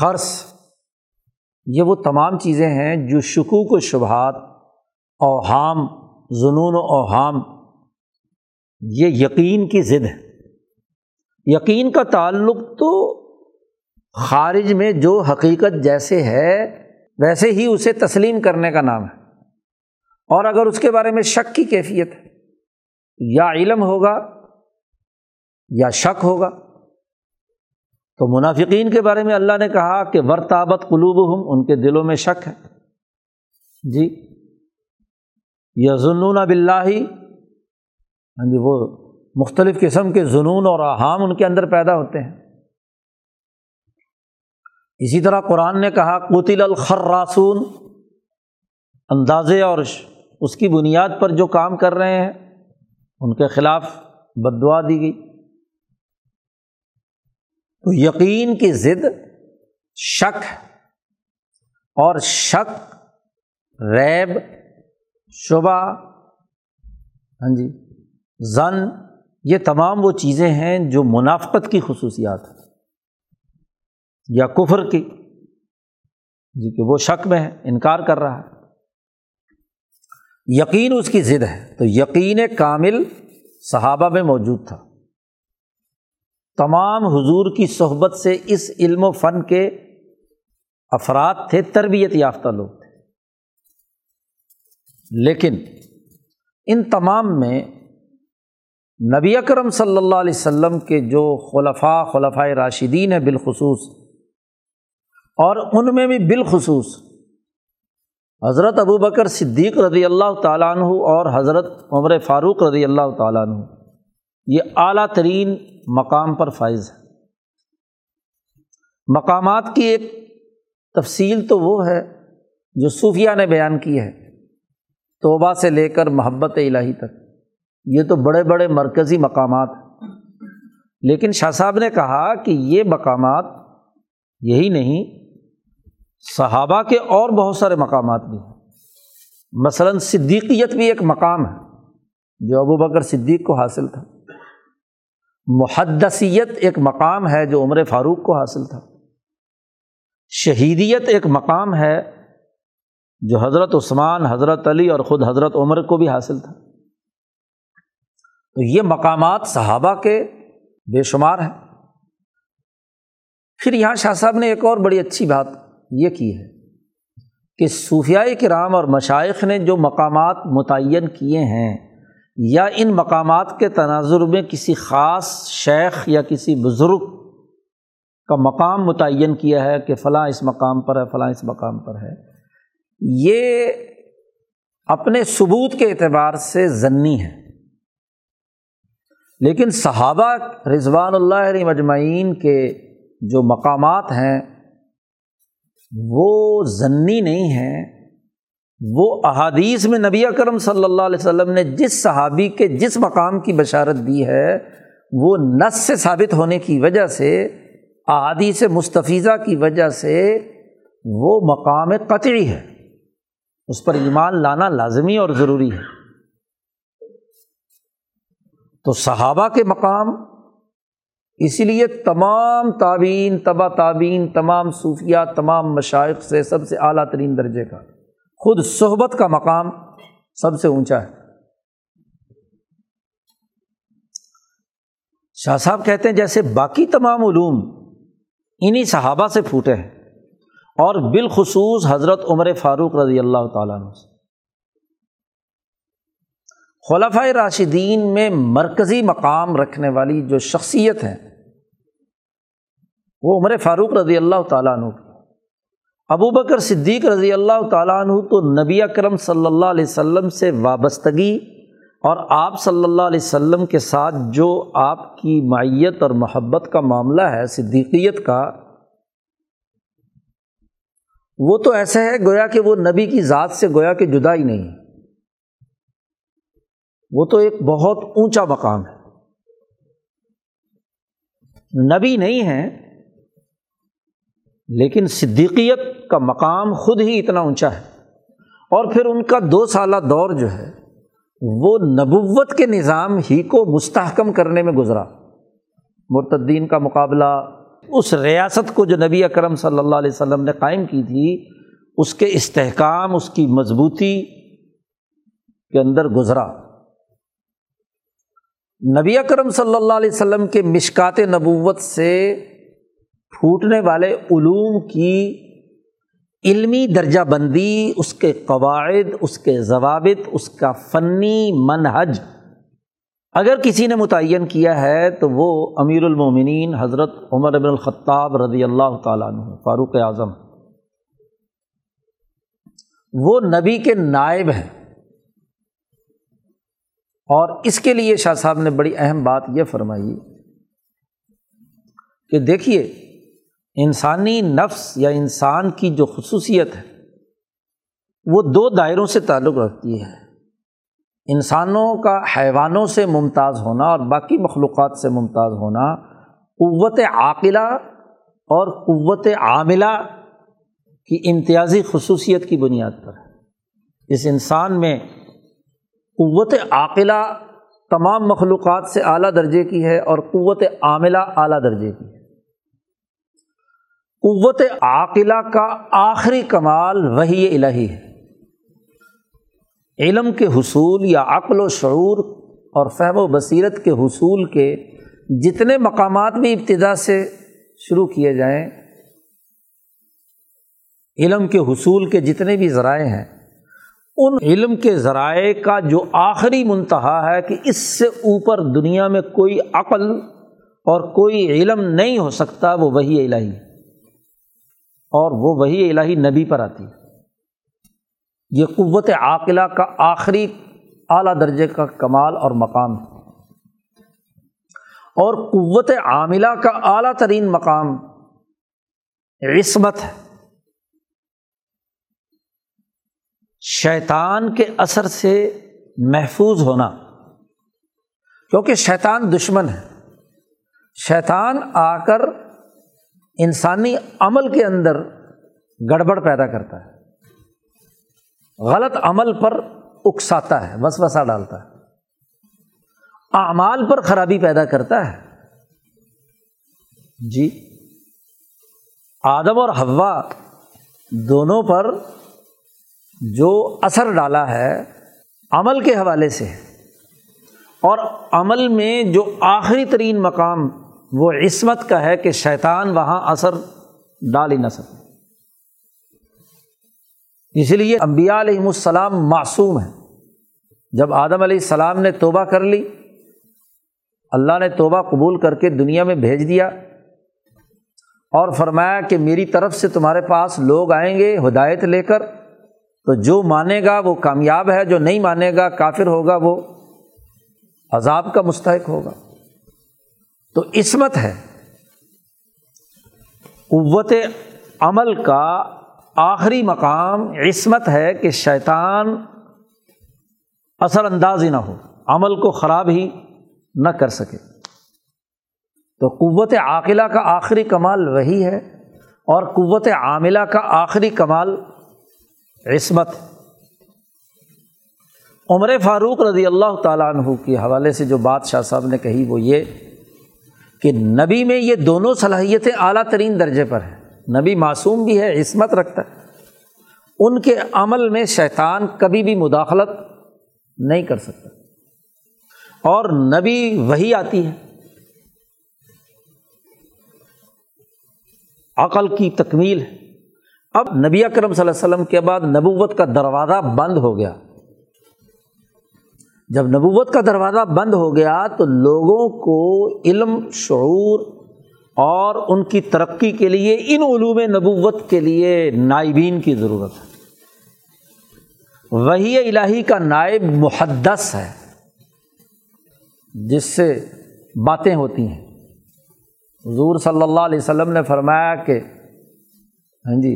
S1: خرص۔ یہ وہ تمام چیزیں ہیں جو شکوک و شبہات، اوہام جنون و اوہام، یہ یقین کی ضد ہے یقین کا تعلق تو خارج میں جو حقیقت جیسے ہے، ویسے ہی اسے تسلیم کرنے کا نام ہے۔ اور اگر اس کے بارے میں شک کی کیفیت ہے، یا علم ہوگا، یا شک ہوگا۔ تو منافقین کے بارے میں اللہ نے کہا کہ ورتابت قلوب ہم ان کے دلوں میں شک ہے۔ جی یا ظنون بلّہ ہاں جی وہ مختلف قسم کے جنون اور احام ان کے اندر پیدا ہوتے ہیں۔ اسی طرح قرآن نے کہا قطل الخراسون۔ اندازے اور اس کی بنیاد پر جو کام کر رہے ہیں، ان کے خلاف بدعا دی گئی۔ تو یقین کی ضد شک اور شک، ریب، شبہ ہاں جی زن، یہ تمام وہ چیزیں ہیں جو منافقت کی خصوصیات ہیں یا کفر کی جی کہ وہ شک میں ہے، انکار کر رہا ہے۔ یقین اس کی ضد ہے۔ تو یقین کامل صحابہ میں موجود تھا۔ تمام حضور کی صحبت سے اس علم و فن کے افراد تھے، تربیت یافتہ لوگ تھے۔ لیکن ان تمام میں نبی اکرم صلی اللہ علیہ وسلم کے جو خلفاء خلفۂ راشدین ہیں بالخصوص، اور ان میں بھی بالخصوص حضرت ابو بکر صدیق رضی اللہ تعالیٰ عنہ اور حضرت عمر فاروق رضی اللہ تعالیٰ عنہ، یہ اعلیٰ ترین مقام پر فائز ہے۔ مقامات کی ایک تفصیل تو وہ ہے جو صوفیہ نے بیان کی ہے، توبہ سے لے کر محبت الہی تک۔ یہ تو بڑے بڑے مرکزی مقامات ہیں۔ لیکن شاہ صاحب نے کہا کہ یہ مقامات یہی نہیں، صحابہ کے اور بہت سارے مقامات بھی ہیں۔ مثلاً صدیقیت بھی ایک مقام ہے جو ابو بکر صدیق کو حاصل تھا۔ محدثیت ایک مقام ہے جو عمر فاروق کو حاصل تھا۔ شہیدیت ایک مقام ہے جو حضرت عثمان، حضرت علی اور خود حضرت عمر کو بھی حاصل تھا۔ تو یہ مقامات صحابہ کے بے شمار ہیں۔ پھر یہاں شاہ صاحب نے ایک اور بڑی اچھی بات یہ کی ہے کہ صوفیائی کرام اور مشائق نے جو مقامات متعین کیے ہیں یا ان مقامات کے تناظر میں کسی خاص شیخ یا کسی بزرگ کا مقام متعین کیا ہے کہ فلاں اس مقام پر ہے، فلاں اس مقام پر ہے۔ یہ اپنے ثبوت کے اعتبار سے ضنی ہے لیکن صحابہ رضوان اللہ علیہ مجمعین کے جو مقامات ہیں، وہ ضنی نہیں ہیں۔ وہ احادیث میں نبی کرم صلی اللہ علیہ وسلم نے جس صحابی کے جس مقام کی بشارت دی ہے، وہ نس سے ثابت ہونے کی وجہ سے، احادیث مستفیضہ کی وجہ سے وہ مقام قطعی ہے۔ اس پر ایمان لانا لازمی اور ضروری ہے۔ تو صحابہ کے مقام اسی لیے تمام تعبین تبا تعبین تمام صوفیہ تمام مشائق سے سب سے اعلیٰ ترین درجے کا۔ خود صحبت کا مقام سب سے اونچا ہے۔ شاہ صاحب کہتے ہیں جیسے باقی تمام علوم انہیں صحابہ سے پھوٹے ہیں اور بالخصوص حضرت عمر فاروق رضی اللہ تعالیٰ عنہ سے۔ خلفۂ راشدین میں مرکزی مقام رکھنے والی جو شخصیت ہے وہ عمر فاروق رضی اللہ تعالیٰ عنہ کی۔ ابو بکر صدیق رضی اللہ تعالیٰ عنہ تو نبی اکرم صلی اللہ علیہ وسلم سے وابستگی اور آپ صلی اللہ علیہ وسلم کے ساتھ جو آپ کی معیت اور محبت کا معاملہ ہے، صدیقیت کا، وہ تو ایسا ہے گویا کہ وہ نبی کی ذات سے گویا کہ جدا ہی نہیں۔ وہ تو ایک بہت اونچا مقام ہے۔ نبی نہیں ہے لیکن صدیقیت کا مقام خود ہی اتنا اونچا ہے۔ اور پھر ان کا دو سالہ دور جو ہے، وہ نبوت کے نظام ہی کو مستحکم کرنے میں گزرا۔ مرتدین کا مقابلہ، اس ریاست کو جو نبی اکرم صلی اللہ علیہ وسلم نے قائم کی تھی، اس کے استحکام، اس کی مضبوطی کے اندر گزرا۔ نبی اکرم صلی اللہ علیہ وسلم کے مشکات نبوت سے پھوٹنے والے علوم کی علمی درجہ بندی، اس کے قواعد، اس کے ضوابط، اس کا فنی منحج اگر کسی نے متعین کیا ہے تو وہ امیر المومنین حضرت عمر ابن الخطاب رضی اللہ تعالیٰ عنہ، فاروق اعظم۔ وہ نبی کے نائب ہیں۔ اور اس کے لیے شاہ صاحب نے بڑی اہم بات یہ فرمائی کہ دیکھیے انسانی نفس یا انسان کی جو خصوصیت ہے، وہ دو دائروں سے تعلق رکھتی ہے۔ انسانوں کا حیوانوں سے ممتاز ہونا اور باقی مخلوقات سے ممتاز ہونا قوت عاقلہ اور قوت عاملہ کی امتیازی خصوصیت کی بنیاد پر ہے۔ اس انسان میں قوت عاقلہ تمام مخلوقات سے اعلیٰ درجے کی ہے اور قوت عاملہ اعلیٰ درجے کی ہے۔ قوت عاقلہ کا آخری کمال وہی الہی ہے۔ علم کے حصول یا عقل و شعور اور فہم و بصیرت کے حصول کے جتنے مقامات بھی ابتدا سے شروع کیے جائیں، علم کے حصول کے جتنے بھی ذرائع ہیں، ان علم کے ذرائع کا جو آخری منتہا ہے کہ اس سے اوپر دنیا میں کوئی عقل اور کوئی علم نہیں ہو سکتا، وہ وہی الہی اور وہ وہی الہی نبی پر آتی۔ یہ قوت عاقلہ کا آخری اعلیٰ درجے کا کمال اور مقام ہے۔ اور قوت عاملہ کا اعلیٰ ترین مقام عصمت ہے۔ شیطان کے اثر سے محفوظ ہونا۔ کیونکہ شیطان دشمن ہے۔ شیطان آ کر انسانی عمل کے اندر گڑبڑ پیدا کرتا ہے۔ غلط عمل پر اکساتا ہے وس وسا ڈالتا ہے۔ اعمال پر خرابی پیدا کرتا ہے۔ جی آدم اور ہوا دونوں پر جو اثر ڈالا ہے عمل کے حوالے سے، اور عمل میں جو آخری ترین مقام وہ عصمت کا ہے کہ شیطان وہاں اثر ڈال ہی نہ سکے۔ اس لیے امبیا علیہم السلام معصوم ہیں۔ جب آدم علیہ السلام نے توبہ کر لی، اللہ نے توبہ قبول کر کے دنیا میں بھیج دیا اور فرمایا کہ میری طرف سے تمہارے پاس لوگ آئیں گے ہدایت لے کر، تو جو مانے گا وہ کامیاب ہے، جو نہیں مانے گا کافر ہوگا وہ عذاب کا مستحق ہوگا۔ تو عصمت ہے۔ قوت عمل کا آخری مقام عصمت ہے کہ شیطان اثر انداز ہی نہ ہو، عمل کو خراب ہی نہ کر سکے۔ تو قوت عاقلہ کا آخری کمال وہی ہے اور قوت عاملہ کا آخری کمال عصمت عمر فاروق رضی اللہ تعالیٰ عنہ کے حوالے سے جو بات شاہ صاحب نے کہی وہ یہ کہ نبی میں یہ دونوں صلاحیتیں اعلیٰ ترین درجے پر ہیں۔ نبی معصوم بھی ہے، عصمت رکھتا ہے۔ ان کے عمل میں شیطان کبھی بھی مداخلت نہیں کر سکتا۔ اور نبی وہی آتی ہے۔ عقل کی تکمیل ہے۔ اب نبی اکرم صلی اللہ علیہ وسلم کے بعد نبوت کا دروازہ بند ہو گیا۔ جب نبوت کا دروازہ بند ہو گیا تو لوگوں کو علم، شعور اور ان کی ترقی کے لیے، ان علوم نبوت کے لیے نائبین کی ضرورت ہے۔ وہی الہی کا نائب محدث ہے، جس سے باتیں ہوتی ہیں۔ حضور صلی اللہ علیہ وسلم نے فرمایا کہ ہاں جی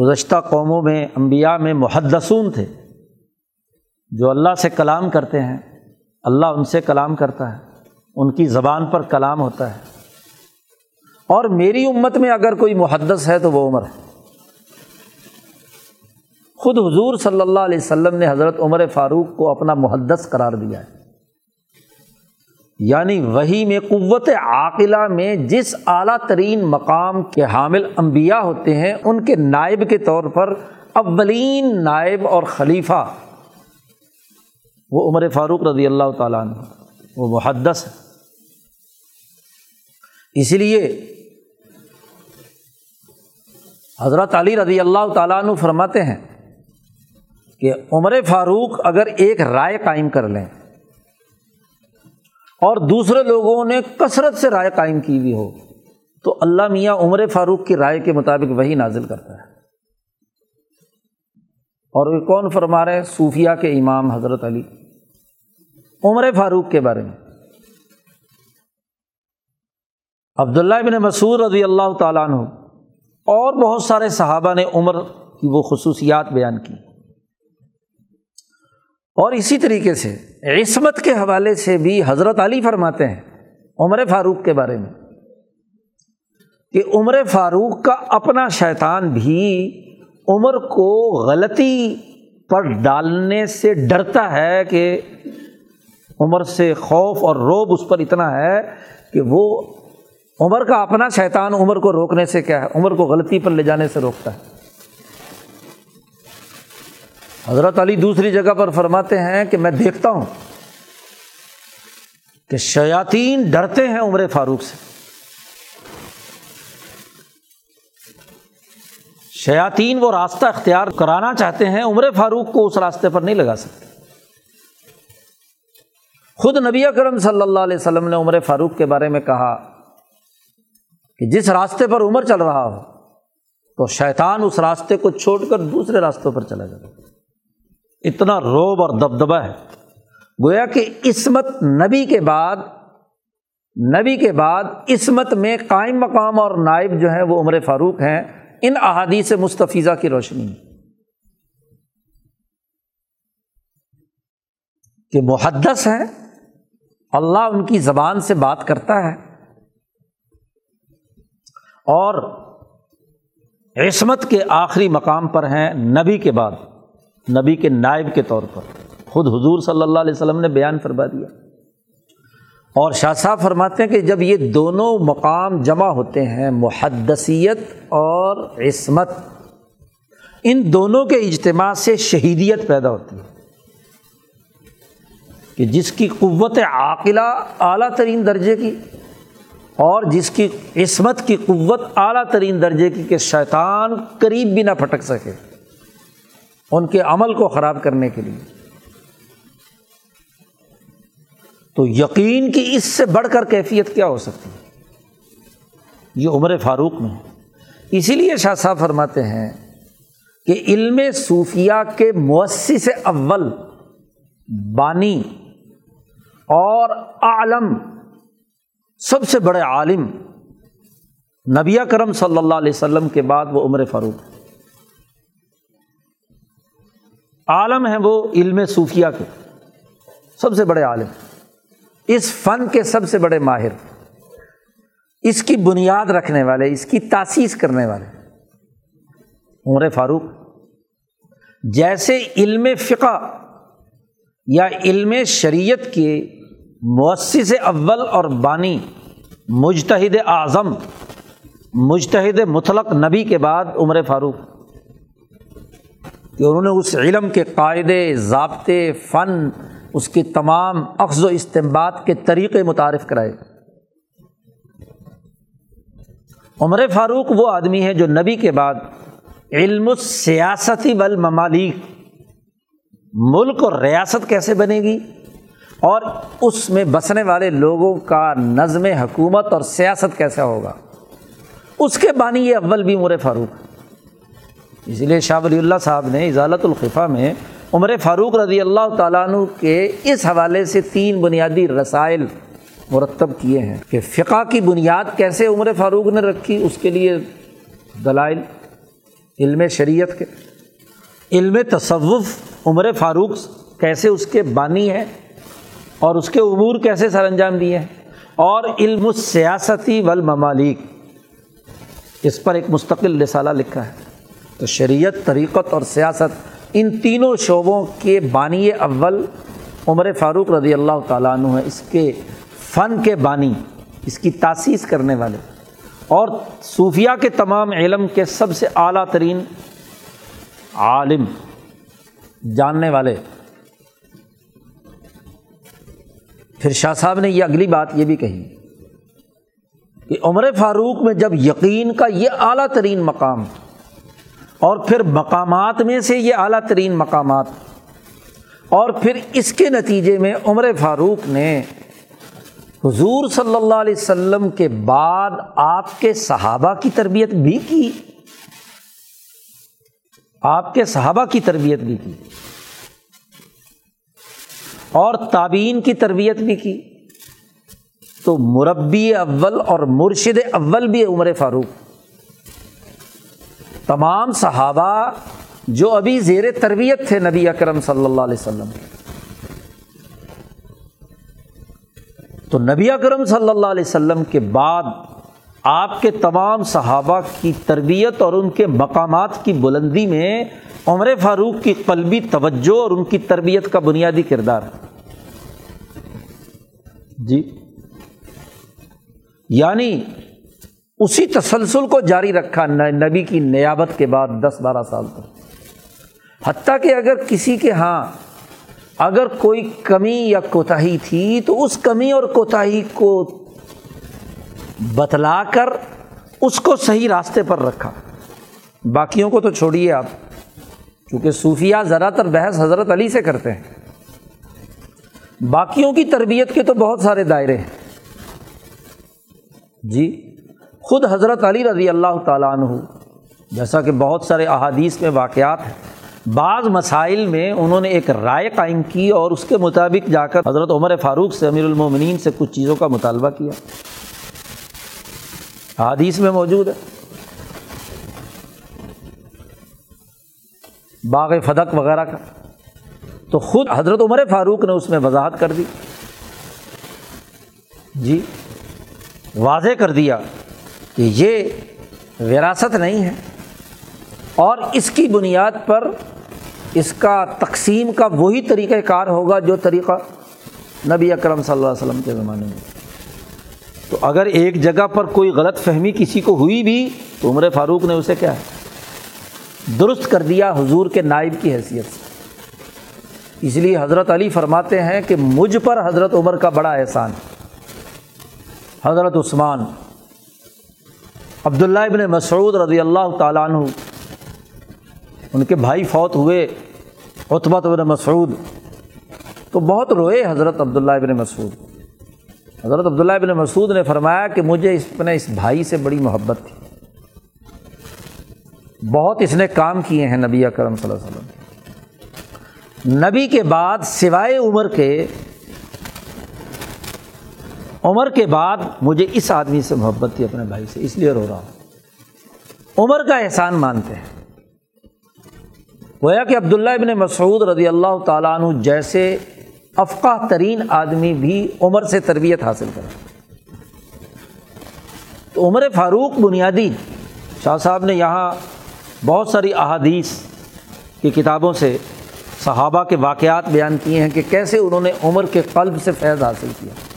S1: گزشتہ قوموں میں، انبیاء میں محدثون تھے۔ جو اللہ سے کلام کرتے ہیں، اللہ ان سے کلام کرتا ہے۔ ان کی زبان پر کلام ہوتا ہے۔ اور میری امت میں اگر کوئی محدث ہے تو وہ عمر ہے۔ خود حضور صلی اللہ علیہ وسلم نے حضرت عمر فاروق کو اپنا محدث قرار دیا ہے۔ یعنی وہی میں قوت عاقلہ میں جس اعلیٰ ترین مقام کے حامل انبیاء ہوتے ہیں، ان کے نائب کے طور پر اولین نائب اور خلیفہ۔ وہ عمر فاروق رضی اللہ تعالیٰ عنہ، وہ محدث ہے اسی لیے حضرت علی رضی اللہ تعالیٰ عنہ فرماتے ہیں کہ عمر فاروق اگر ایک رائے قائم کر لیں اور دوسرے لوگوں نے کثرت سے رائے قائم کی ہوئی ہو، تو اللہ میاں عمر فاروق کی رائے کے مطابق وہی نازل کرتا ہے۔ اور وہ کون فرما رہے ہیں؟ صوفیہ کے امام حضرت علی۔ عمر فاروق کے بارے میں۔ عبداللہ بن مسعود رضی اللہ تعالیٰ عنہ۔ اور بہت سارے صحابہ نے عمر کی وہ خصوصیات بیان کی۔ اور اسی طریقے سے عصمت کے حوالے سے بھی حضرت علی فرماتے ہیں عمر فاروق کے بارے میں کہ عمر فاروق کا اپنا شیطان بھی عمر کو غلطی پر ڈالنے سے ڈرتا ہے کہ عمر سے خوف اور روب اس پر اتنا ہے کہ وہ عمر کا اپنا شیطان عمر کو روکنے سے کیا ہے؟ عمر کو غلطی پر لے جانے سے روکتا ہے۔ حضرت علی دوسری جگہ پر فرماتے ہیں کہ میں دیکھتا ہوں کہ شیاطین ڈرتے ہیں عمر فاروق سے۔ شیاطین وہ راستہ اختیار کرانا چاہتے ہیں، عمر فاروق کو اس راستے پر نہیں لگا سکتے۔ خود نبی کرم صلی اللہ علیہ وسلم نے عمر فاروق کے بارے میں کہا کہ جس راستے پر عمر چل رہا ہو، تو شیطان اس راستے کو چھوڑ کر دوسرے راستوں پر چلا جائے اتنا روب اور دبدبا ہے۔ گویا کہ عصمت نبی کے بعد، نبی کے بعد عصمت میں قائم مقام اور نائب جو ہیں وہ عمر فاروق ہیں۔ ان احادیث مستفیضہ کی روشنی کہ محدث ہیں، اللہ ان کی زبان سے بات کرتا ہے اور عصمت کے آخری مقام پر ہیں نبی کے بعد، نبی کے نائب کے طور پر۔ خود حضور صلی اللہ علیہ وسلم نے بیان فرما دیا۔ اور شاہ صاحب فرماتے ہیں کہ جب یہ دونوں مقام جمع ہوتے ہیں، محدثیت اور عصمت، ان دونوں کے اجتماع سے شہیدیت پیدا ہوتی ہے کہ جس کی قوت عاقلہ اعلیٰ ترین درجے کی اور جس کی عصمت کی قوت اعلیٰ ترین درجے کی کہ شیطان قریب بھی نہ پھٹک سکے ان کے عمل کو خراب کرنے کے لیے۔ تو یقین کی اس سے بڑھ کر کیفیت کیا ہو سکتی ہے؟ یہ عمر فاروق میں اسی لیے شاہ صاحب فرماتے ہیں کہ علم صوفیہ کے مؤثر اول، بانی اور عالم سب سے بڑے عالم نبی کرم صلی اللہ علیہ وسلم کے بعد وہ عمر فاروق۔ عالم ہیں وہ علم صوفیہ کے، سب سے بڑے عالم۔ اس فن کے سب سے بڑے ماہر، اس کی بنیاد رکھنے والے، اس کی تاسیس کرنے والے۔ عمر فاروق، جیسے علم فقہ یا علم شریعت کے مؤثر اول اور بانی مجتہد اعظم، مجتہد مطلق نبی کے بعد عمر فاروق، کہ انہوں نے اس علم کے قاعدے، ضابطے، فن اس کے تمام اخذ و استعمال کے طریقے متعارف کرائے۔ عمر فاروق وہ آدمی ہے جو نبی کے بعد علم سیاستی بل ممالک ملک اور ریاست کیسے بنے گی؟ اور اس میں بسنے والے لوگوں کا نظم حکومت اور سیاست کیسا ہوگا؟ اس کے بانی یہ اول بھی عمر فاروق۔ اسی لیے شاہ ولی اللہ صاحب نے اضالت الخفا میں عمر فاروق رضی اللہ تعالیٰ عنہ کے اس حوالے سے تین بنیادی رسائل مرتب کیے ہیں کہ فقہ کی بنیاد کیسے عمر فاروق نے رکھی، اس کے لیے دلائل، علم شریعت کے۔ علم تصوف عمر فاروق کیسے اس کے بانی ہے اور اس کے امور کیسے سر انجام دیے ہیں۔ اور علم سیاستی و اس پر ایک مستقل رسالہ لکھا ہے۔ تو شریعت، طریقت اور سیاست ان تینوں شعبوں کے بانی اول عمر فاروق رضی اللہ تعالیٰ عنہ ہے اس کے فن کے بانی، اس کی تاسیس کرنے والے۔ اور صوفیہ کے تمام علم کے سب سے اعلیٰ ترین عالم، جاننے والے۔ پھر شاہ صاحب نے یہ اگلی بات یہ بھی کہی کہ عمر فاروق میں جب یقین کا یہ اعلیٰ ترین مقام اور پھر مقامات میں سے یہ اعلیٰ ترین مقامات۔ اور پھر اس کے نتیجے میں عمر فاروق نے حضور صلی اللہ علیہ وسلم کے بعد آپ کے صحابہ کی تربیت بھی کی۔ آپ کے صحابہ کی تربیت بھی کی۔ اور تعبین کی تربیت بھی کی۔ تو مربی اول اور مرشد اول بھی عمر فاروق۔ تمام صحابہ جو ابھی زیر تربیت تھے نبی اکرم صلی اللہ علیہ وسلم تو نبی اکرم صلی اللہ علیہ وسلم کے بعد آپ کے تمام صحابہ کی تربیت اور ان کے مقامات کی بلندی میں عمر فاروق کی قلبی توجہ اور ان کی تربیت کا بنیادی کردار جی؟ یعنی اسی تسلسل کو جاری رکھا نبی کی نیابت کے بعد دس بارہ سال تک۔ حتیٰ کہ اگر کسی کے ہاں اگر کوئی کمی یا کوتاہی تھی تو اس کمی اور کوتاہی کو بتلا کر اس کو صحیح راستے پر رکھا۔ باقیوں کو تو چھوڑیے آپ کیونکہ صوفیہ ذرا تر بحث حضرت علی سے کرتے ہیں۔ باقیوں کی تربیت کے تو بہت سارے دائرے ہیں۔ جی؟ خود حضرت علی رضی اللہ تعالیٰ عنہ، جیسا کہ بہت سارے احادیث میں واقعات ہیں، بعض مسائل میں انہوں نے ایک رائے قائم کی اور اس کے مطابق جا کر حضرت عمر فاروق سے، امیر المومنین سے کچھ چیزوں کا مطالبہ کیا۔ احادیث میں موجود ہے۔ باغ فدق وغیرہ کا۔ تو خود حضرت عمر فاروق نے اس میں وضاحت کر دی۔ جی واضح کر دیا۔ کہ یہ وراثت نہیں ہے اور اس کی بنیاد پر اس کا تقسیم کا وہی طریقۂ کار ہوگا جو طریقہ نبی اکرم صلی اللہ علیہ وسلم کے زمانے میں۔ تو اگر ایک جگہ پر کوئی غلط فہمی کسی کو ہوئی بھی تو عمر فاروق نے اسے کیا ہے؟ درست کر دیا حضور کے نائب کی حیثیت سے۔ اس لیے حضرت علی فرماتے ہیں کہ مجھ پر حضرت عمر کا بڑا احسان حضرت عثمان عبداللہ ابن مسعود رضی اللہ تعالیٰ عنہ، ان کے بھائی فوت ہوئے اتبت ابن مسعود۔ تو بہت روئے حضرت عبداللہ ابن مسعود۔ حضرت عبداللہ ابن مسعود نے فرمایا کہ مجھے اس اپنے اس بھائی سے بڑی محبت تھی۔ بہت اس نے کام کیے ہیں نبی اکرم صلی اللہ علیہ وسلم۔ نبی کے بعد سوائے عمر کے عمر کے بعد مجھے اس آدمی سے محبت تھی، اپنے بھائی سے، اس لیے رو رہا ہوں۔ عمر کا احسان مانتے ہیں۔ گویا کہ عبداللہ ابن مسعود رضی اللہ تعالیٰ عنہ جیسے افقہ ترین آدمی بھی عمر سے تربیت حاصل کرے تو عمر فاروق بنیادی شاہ صاحب نے یہاں بہت ساری احادیث کی کتابوں سے صحابہ کے واقعات بیان کیے ہیں کہ کیسے انہوں نے عمر کے قلب سے فیض حاصل کیا۔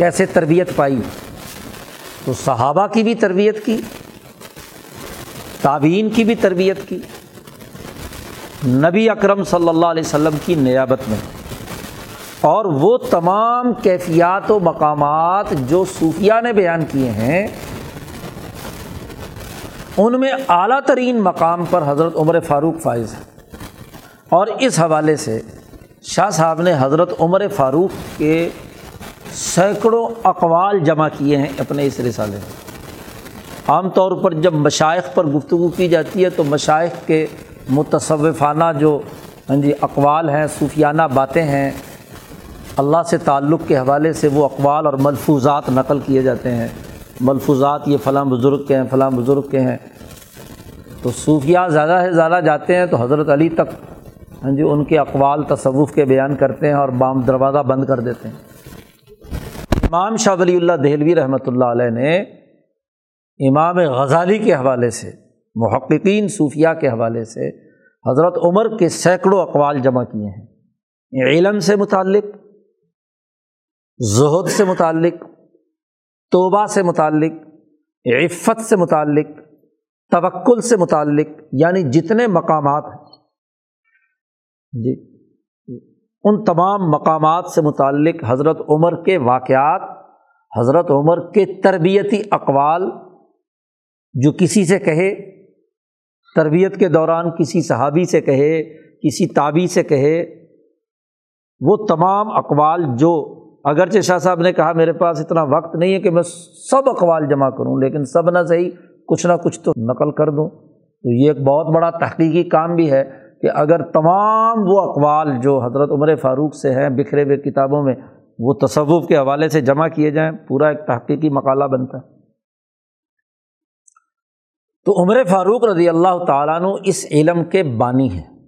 S1: کیسے تربیت پائی؟ تو صحابہ کی بھی تربیت کی تعبین کی بھی تربیت کی، نبی اکرم صلی اللہ علیہ وسلم کی نیابت میں۔ اور وہ تمام کیفیات و مقامات جو صوفیہ نے بیان کیے ہیں، ان میں اعلیٰ ترین مقام پر حضرت عمر فاروق فائز ہے اور اس حوالے سے شاہ صاحب نے حضرت عمر فاروق کے سینکڑوں اقوال جمع کیے ہیں اپنے اس رسالے میں۔ عام طور پر جب مشائق پر گفتگو کی جاتی ہے تو مشائق کے متصوفانہ جو ہاں جی اقوال ہیں، صوفیانہ باتیں ہیں، اللہ سے تعلق کے حوالے سے وہ اقوال اور ملفوظات نقل کیے جاتے ہیں۔ ملفوظات یہ فلاں بزرگ کے ہیں، فلاں بزرگ کے ہیں۔ تو صوفیہ زیادہ سے زیادہ جاتے ہیں تو حضرت علی تک ہاں جی ان کے اقوال تصوف کے بیان کرتے ہیں اور بام دروازہ بند کر دیتے ہیں۔ امام شاہ ولی اللہ دہلوی رحمۃ اللہ علیہ نے امام غزالی کے حوالے سے، محققین صوفیہ کے حوالے سے حضرت عمر کے سینکڑوں اقوال جمع کیے ہیں۔ علم سے متعلق، زہد سے متعلق، توبہ سے متعلق، عفت سے متعلق، توکل سے متعلق یعنی جتنے مقامات ہیں۔ جی۔ ان تمام مقامات سے متعلق حضرت عمر کے واقعات، حضرت عمر کے تربیتی اقوال، جو کسی سے کہے، تربیت کے دوران کسی صحابی سے کہے، کسی تابی سے کہے، وہ تمام اقوال جو اگرچہ شاہ صاحب نے کہا میرے پاس اتنا وقت نہیں ہے کہ میں سب اقوال جمع کروں، لیکن سب نہ صحیح، کچھ نہ کچھ تو نقل کر دوں۔ تو یہ ایک بہت بڑا تحقیقی کام بھی ہے۔ کہ اگر تمام وہ اقوال جو حضرت عمر فاروق سے ہیں بکھرے ہوئے کتابوں میں، وہ تصوف کے حوالے سے جمع کیے جائیں، پورا ایک تحقیقی مقالہ بنتا ہے۔ تو عمر فاروق رضی اللہ تعالیٰ عنہ اس علم کے بانی ہیں۔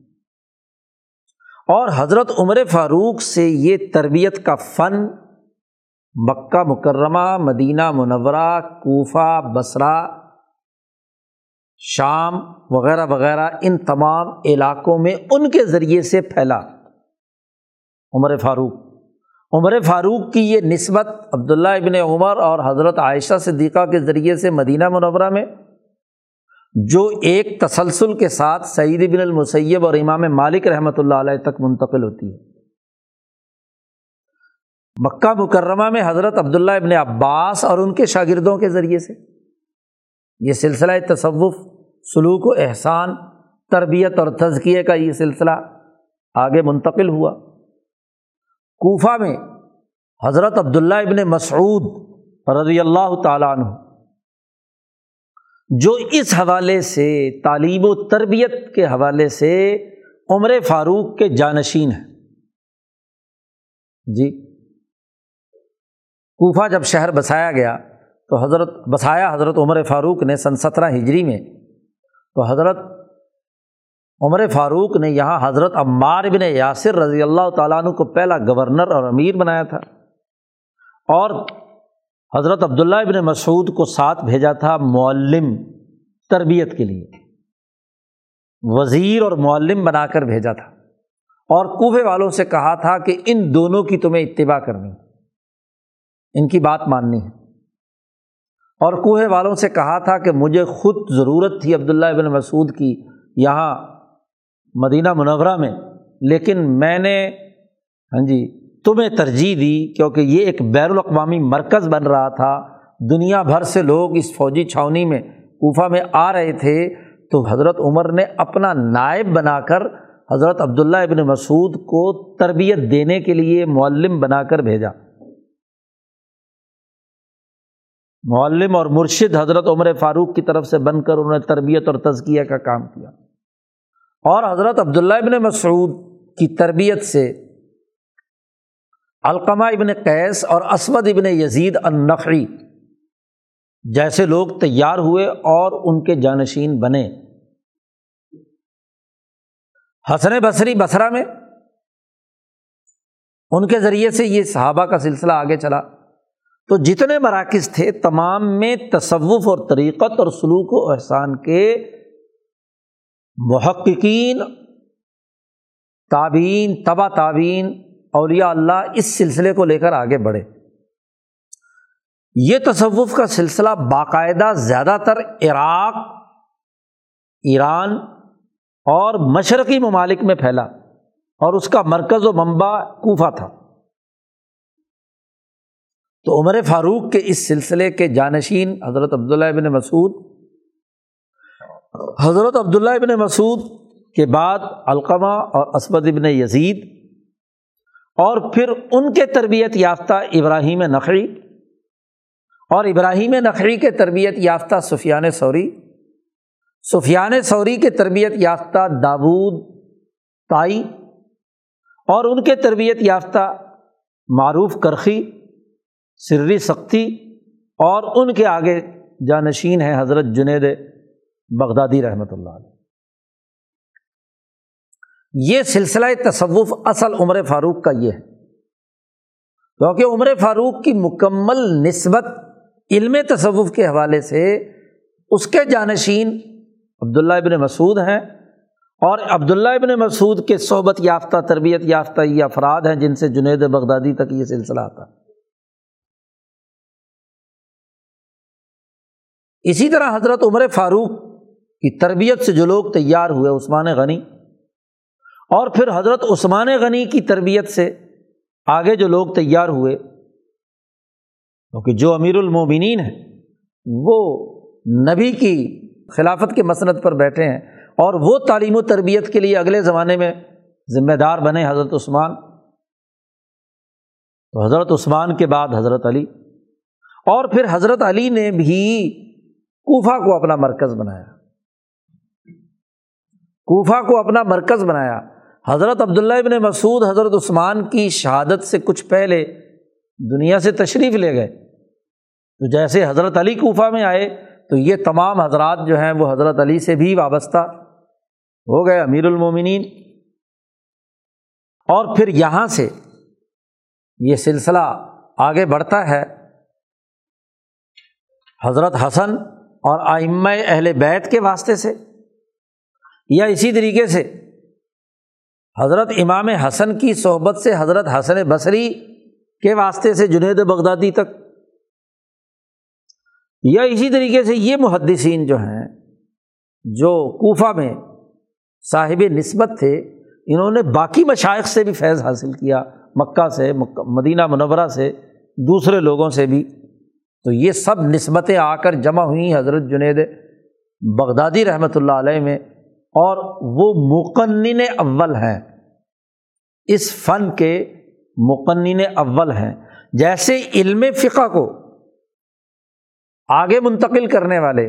S1: اور حضرت عمر فاروق سے یہ تربیت کا فن مکہ مکرمہ، مدینہ منورہ، کوفہ بصرا شام وغیرہ وغیرہ ان تمام علاقوں میں ان کے ذریعے سے پھیلا۔ عمر فاروق۔ عمر فاروق کی یہ نسبت عبداللہ ابن عمر اور حضرت عائشہ صدیقہ کے ذریعے سے مدینہ منورہ میں، جو ایک تسلسل کے ساتھ سعید بن المسیب اور امام مالک رحمۃ اللہ علیہ تک منتقل ہوتی ہے۔ مکہ مکرمہ میں حضرت عبداللہ ابن عباس اور ان کے شاگردوں کے ذریعے سے۔ یہ سلسلہ تصوف، سلوک و احسان، تربیت اور تزکیے کا یہ سلسلہ آگے منتقل ہوا۔ کوفہ میں حضرت عبداللہ ابن مسعود رضی اللہ تعالیٰ عنہ، جو اس حوالے سے، تعلیم و تربیت کے حوالے سے عمر فاروق کے جانشین ہیں۔ جی کوفہ جب شہر بسایا گیا تو حضرت بسایا حضرت عمر فاروق نے سن سترہ ہجری میں تو حضرت عمر فاروق نے یہاں حضرت عمار بن یاسر رضی اللہ تعالیٰ عنہ کو پہلا گورنر اور امیر بنایا تھا اور حضرت عبداللہ ابن مسعود کو ساتھ بھیجا تھا معلم تربیت کے لیے، وزیر اور معلم بنا کر بھیجا تھا۔ اور کوفے والوں سے کہا تھا کہ ان دونوں کی تمہیں اتباع کرنی ان کی بات ماننی ہے۔ اور کوہے والوں سے کہا تھا کہ مجھے خود ضرورت تھی عبداللہ ابن مسعود کی یہاں مدینہ منورہ میں، لیکن میں نے ہاں جی تمہیں ترجیح دی کیونکہ یہ ایک بین الاقوامی مرکز بن رہا تھا۔ دنیا بھر سے لوگ اس فوجی چھاونی میں کوفہ میں آ رہے تھے۔ تو حضرت عمر نے اپنا نائب بنا کر حضرت عبداللہ ابن مسعود کو تربیت دینے کے لیے معلم بنا کر بھیجا۔ معلم اور مرشد حضرت عمر فاروق کی طرف سے بن کر انہوں نے تربیت اور تزکیہ کا کام کیا۔ اور حضرت عبداللہ ابن مسعود کی تربیت سے علقمہ ابن قیس اور اسود ابن یزید النقی جیسے لوگ تیار ہوئے اور ان کے جانشین بنے۔ حسن بصری بصرا میں ان کے ذریعے سے یہ صحابہ کا سلسلہ آگے چلا۔ تو جتنے مراکز تھے تمام میں تصوف اور طریقت اور سلوک و احسان کے محققین تعبین تبا تعبین اولیاء اللہ اس سلسلے کو لے کر آگے بڑھے۔ یہ تصوف کا سلسلہ باقاعدہ زیادہ تر عراق، ایران اور مشرقی ممالک میں پھیلا اور اس کا مرکز و منبع کوفہ تھا۔ تو عمر فاروق کے اس سلسلے کے جانشین حضرت عبداللہ ابن مسعود، حضرت عبداللہ ابن مسعود کے بعد علقمہ اور اسبد ابن یزید اور پھر ان کے تربیت یافتہ ابراہیم نقری اور ابراہیم نقری کے تربیت یافتہ سفیان سوری سفیان سوری کے تربیت یافتہ دابود تائی اور ان کے تربیت یافتہ معروف کرخی سری سختی اور ان کے آگے جانشین ہیں حضرت جنید بغدادی رحمۃ اللہ علیہ۔ یہ سلسلہ تصوف اصل عمر فاروق کا یہ ہے۔ کیونکہ عمر فاروق کی مکمل نسبت علم تصوف کے حوالے سے اس کے جانشین عبداللہ ابن مسعود ہیں اور عبداللہ ابن مسعود کے صحبت یافتہ، تربیت یافتہ یہ افراد ہیں جن سے جنید بغدادی تک یہ سلسلہ آتا۔ ہے اسی طرح حضرت عمر فاروق کی تربیت سے جو لوگ تیار ہوئے، عثمان غنی۔ اور پھر حضرت عثمان غنی کی تربیت سے آگے جو لوگ تیار ہوئے، کیونکہ جو امیر المومنین ہیں، وہ نبی کی خلافت کے مسند پر بیٹھے ہیں۔ اور وہ تعلیم و تربیت کے لیے اگلے زمانے میں ذمہ دار بنے حضرت عثمان۔ تو حضرت عثمان کے بعد حضرت علی۔ اور پھر حضرت علی نے بھی کوفہ کو اپنا مرکز بنایا۔ کوفہ کو اپنا مرکز بنایا۔ حضرت عبداللہ ابن مسعود، حضرت عثمان کی شہادت سے کچھ پہلے دنیا سے تشریف لے گئے۔ تو جیسے حضرت علی کوفہ میں آئے، تو یہ تمام حضرات جو ہیں، وہ حضرت علی سے بھی وابستہ ہو گئے، امیر المومنین۔ اور پھر یہاں سے یہ سلسلہ آگے بڑھتا ہے۔ حضرت حسن اور آئمہ اہل بیت کے واسطے سے یا اسی طریقے سے حضرت امام حسن کی صحبت سے حضرت حسن بصری کے واسطے سے جنید بغدادی تک یا اسی طریقے سے یہ محدثین جو ہیں، جو کوفہ میں صاحب نسبت تھے، انہوں نے باقی مشائق سے بھی فیض حاصل کیا، مکہ سے مدینہ منورہ سے، دوسرے لوگوں سے بھی۔ تو یہ سب نسبتیں آ کر جمع ہوئیں حضرت جنید بغدادی رحمۃ اللہ علیہ میں، اور وہ مقنن اول ہیں۔ اس فن کے مقنن اول ہیں۔ جیسے علم فقہ کو آگے منتقل کرنے والے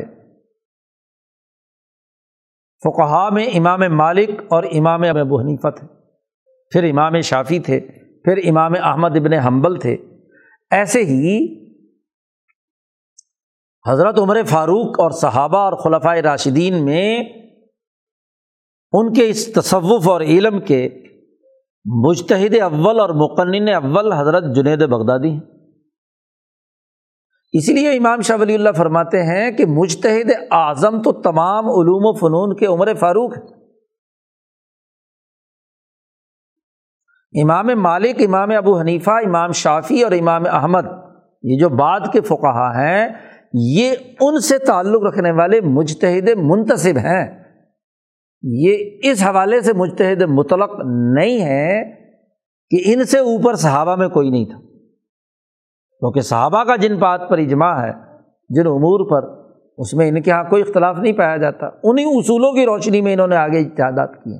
S1: فقہا میں امام مالک اور امام ابو حنیفہ تھے، پھر امام شافی تھے، پھر امام احمد ابن حنبل تھے۔ ایسے ہی حضرت عمر فاروق اور صحابہ اور خلفۂ راشدین میں ان کے اس تصوف اور علم کے مجتہد اول اور مقنن اول حضرت جنید بغدادی ہیں۔ اسی لیے امام شاہ ولی اللہ فرماتے ہیں کہ مجتہد اعظم تو تمام علوم و فنون کے عمر فاروق ہیں۔ امام مالک، امام ابو حنیفہ، امام شافی اور امام احمد، یہ جو بعد کے فقہ ہیں یہ ان سے تعلق رکھنے والے مجتہد منتصب ہیں۔ یہ اس حوالے سے مجتہد مطلق نہیں ہے کہ ان سے اوپر صحابہ میں کوئی نہیں تھا۔ کیونکہ صحابہ کا جن بات پر اجماع ہے، جن امور پر، اس میں ان کے یہاں کوئی اختلاف نہیں پایا جاتا۔ انہیں اصولوں کی روشنی میں انہوں نے آگے اتحادات کیے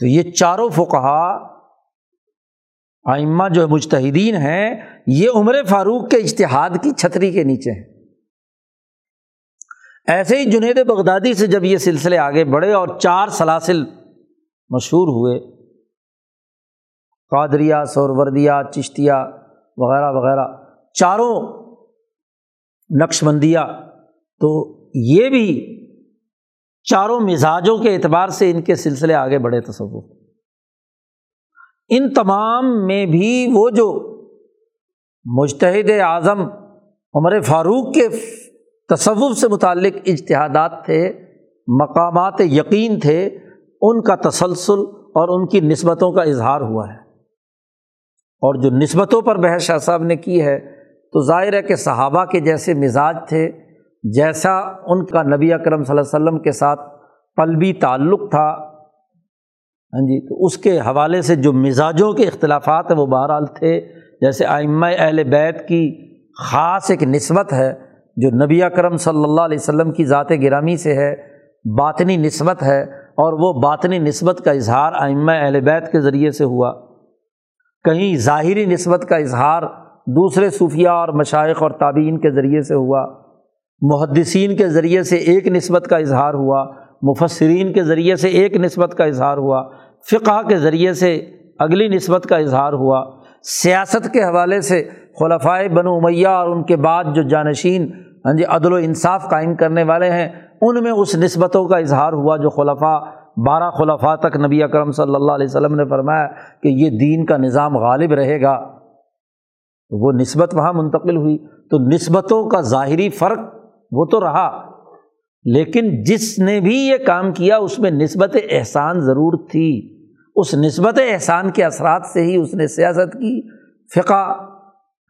S1: تو یہ چاروں فقہا آئمہ جو مجتہدین ہیں، یہ عمر فاروق کے اشتہاد کی چھتری کے نیچے ہیں۔ ایسے ہی جنید بغدادی سے جب یہ سلسلے آگے بڑھے اور چار سلاسل مشہور ہوئے قادریا سوروردیا چشتیا وغیرہ وغیرہ، چاروں نقش بندیا تو یہ بھی چاروں مزاجوں کے اعتبار سے ان کے سلسلے آگے بڑھے تصور ان تمام میں بھی وہ جو مشتحد اعظم عمر فاروق کے تصوف سے متعلق اجتہادات تھے، مقامات یقین تھے، ان کا تسلسل اور ان کی نسبتوں کا اظہار ہوا ہے۔ اور جو نسبتوں پر بحث شاہ صاحب نے کی ہے، تو ظاہر ہے کہ صحابہ کے جیسے مزاج تھے، جیسا ان کا نبی اکرم صلی اللہ علیہ وسلم کے ساتھ قلبی تعلق تھا ہاں جی تو اس کے حوالے سے جو مزاجوں کے اختلافات ہیں وہ بہرحال تھے۔ جیسے آئمہ اہل بیت کی خاص ایک نسبت ہے، جو نبی اکرم صلی اللہ علیہ وسلم کی ذات گرامی سے ہے، باطنی نسبت ہے، اور وہ باطنی نسبت کا اظہار آئمہ اہل بیت کے ذریعے سے ہوا۔ کہیں ظاہری نسبت کا اظہار دوسرے صوفیہ اور مشائق اور تعبین کے ذریعے سے ہوا۔ محدثین کے ذریعے سے ایک نسبت کا اظہار ہوا۔ مفسرین کے ذریعے سے ایک نسبت کا اظہار ہوا، فقہ کے ذریعے سے اگلی نسبت کا اظہار ہوا۔ سیاست کے حوالے سے خلفائے بن امیہ اور ان کے بعد جو جانشین ہاں جی عدل و انصاف قائم کرنے والے ہیں، ان میں اس نسبتوں کا اظہار ہوا جو خلفاء، بارہ خلفاء تک نبی اکرم صلی اللہ علیہ وسلم نے فرمایا کہ یہ دین کا نظام غالب رہے گا۔ وہ نسبت وہاں منتقل ہوئی۔ تو نسبتوں کا ظاہری فرق وہ تو رہا۔ لیکن جس نے بھی یہ کام کیا، اس میں نسبت احسان ضرور تھی۔ اس نسبت احسان کے اثرات سے ہی اس نے سیاست کی، فقہ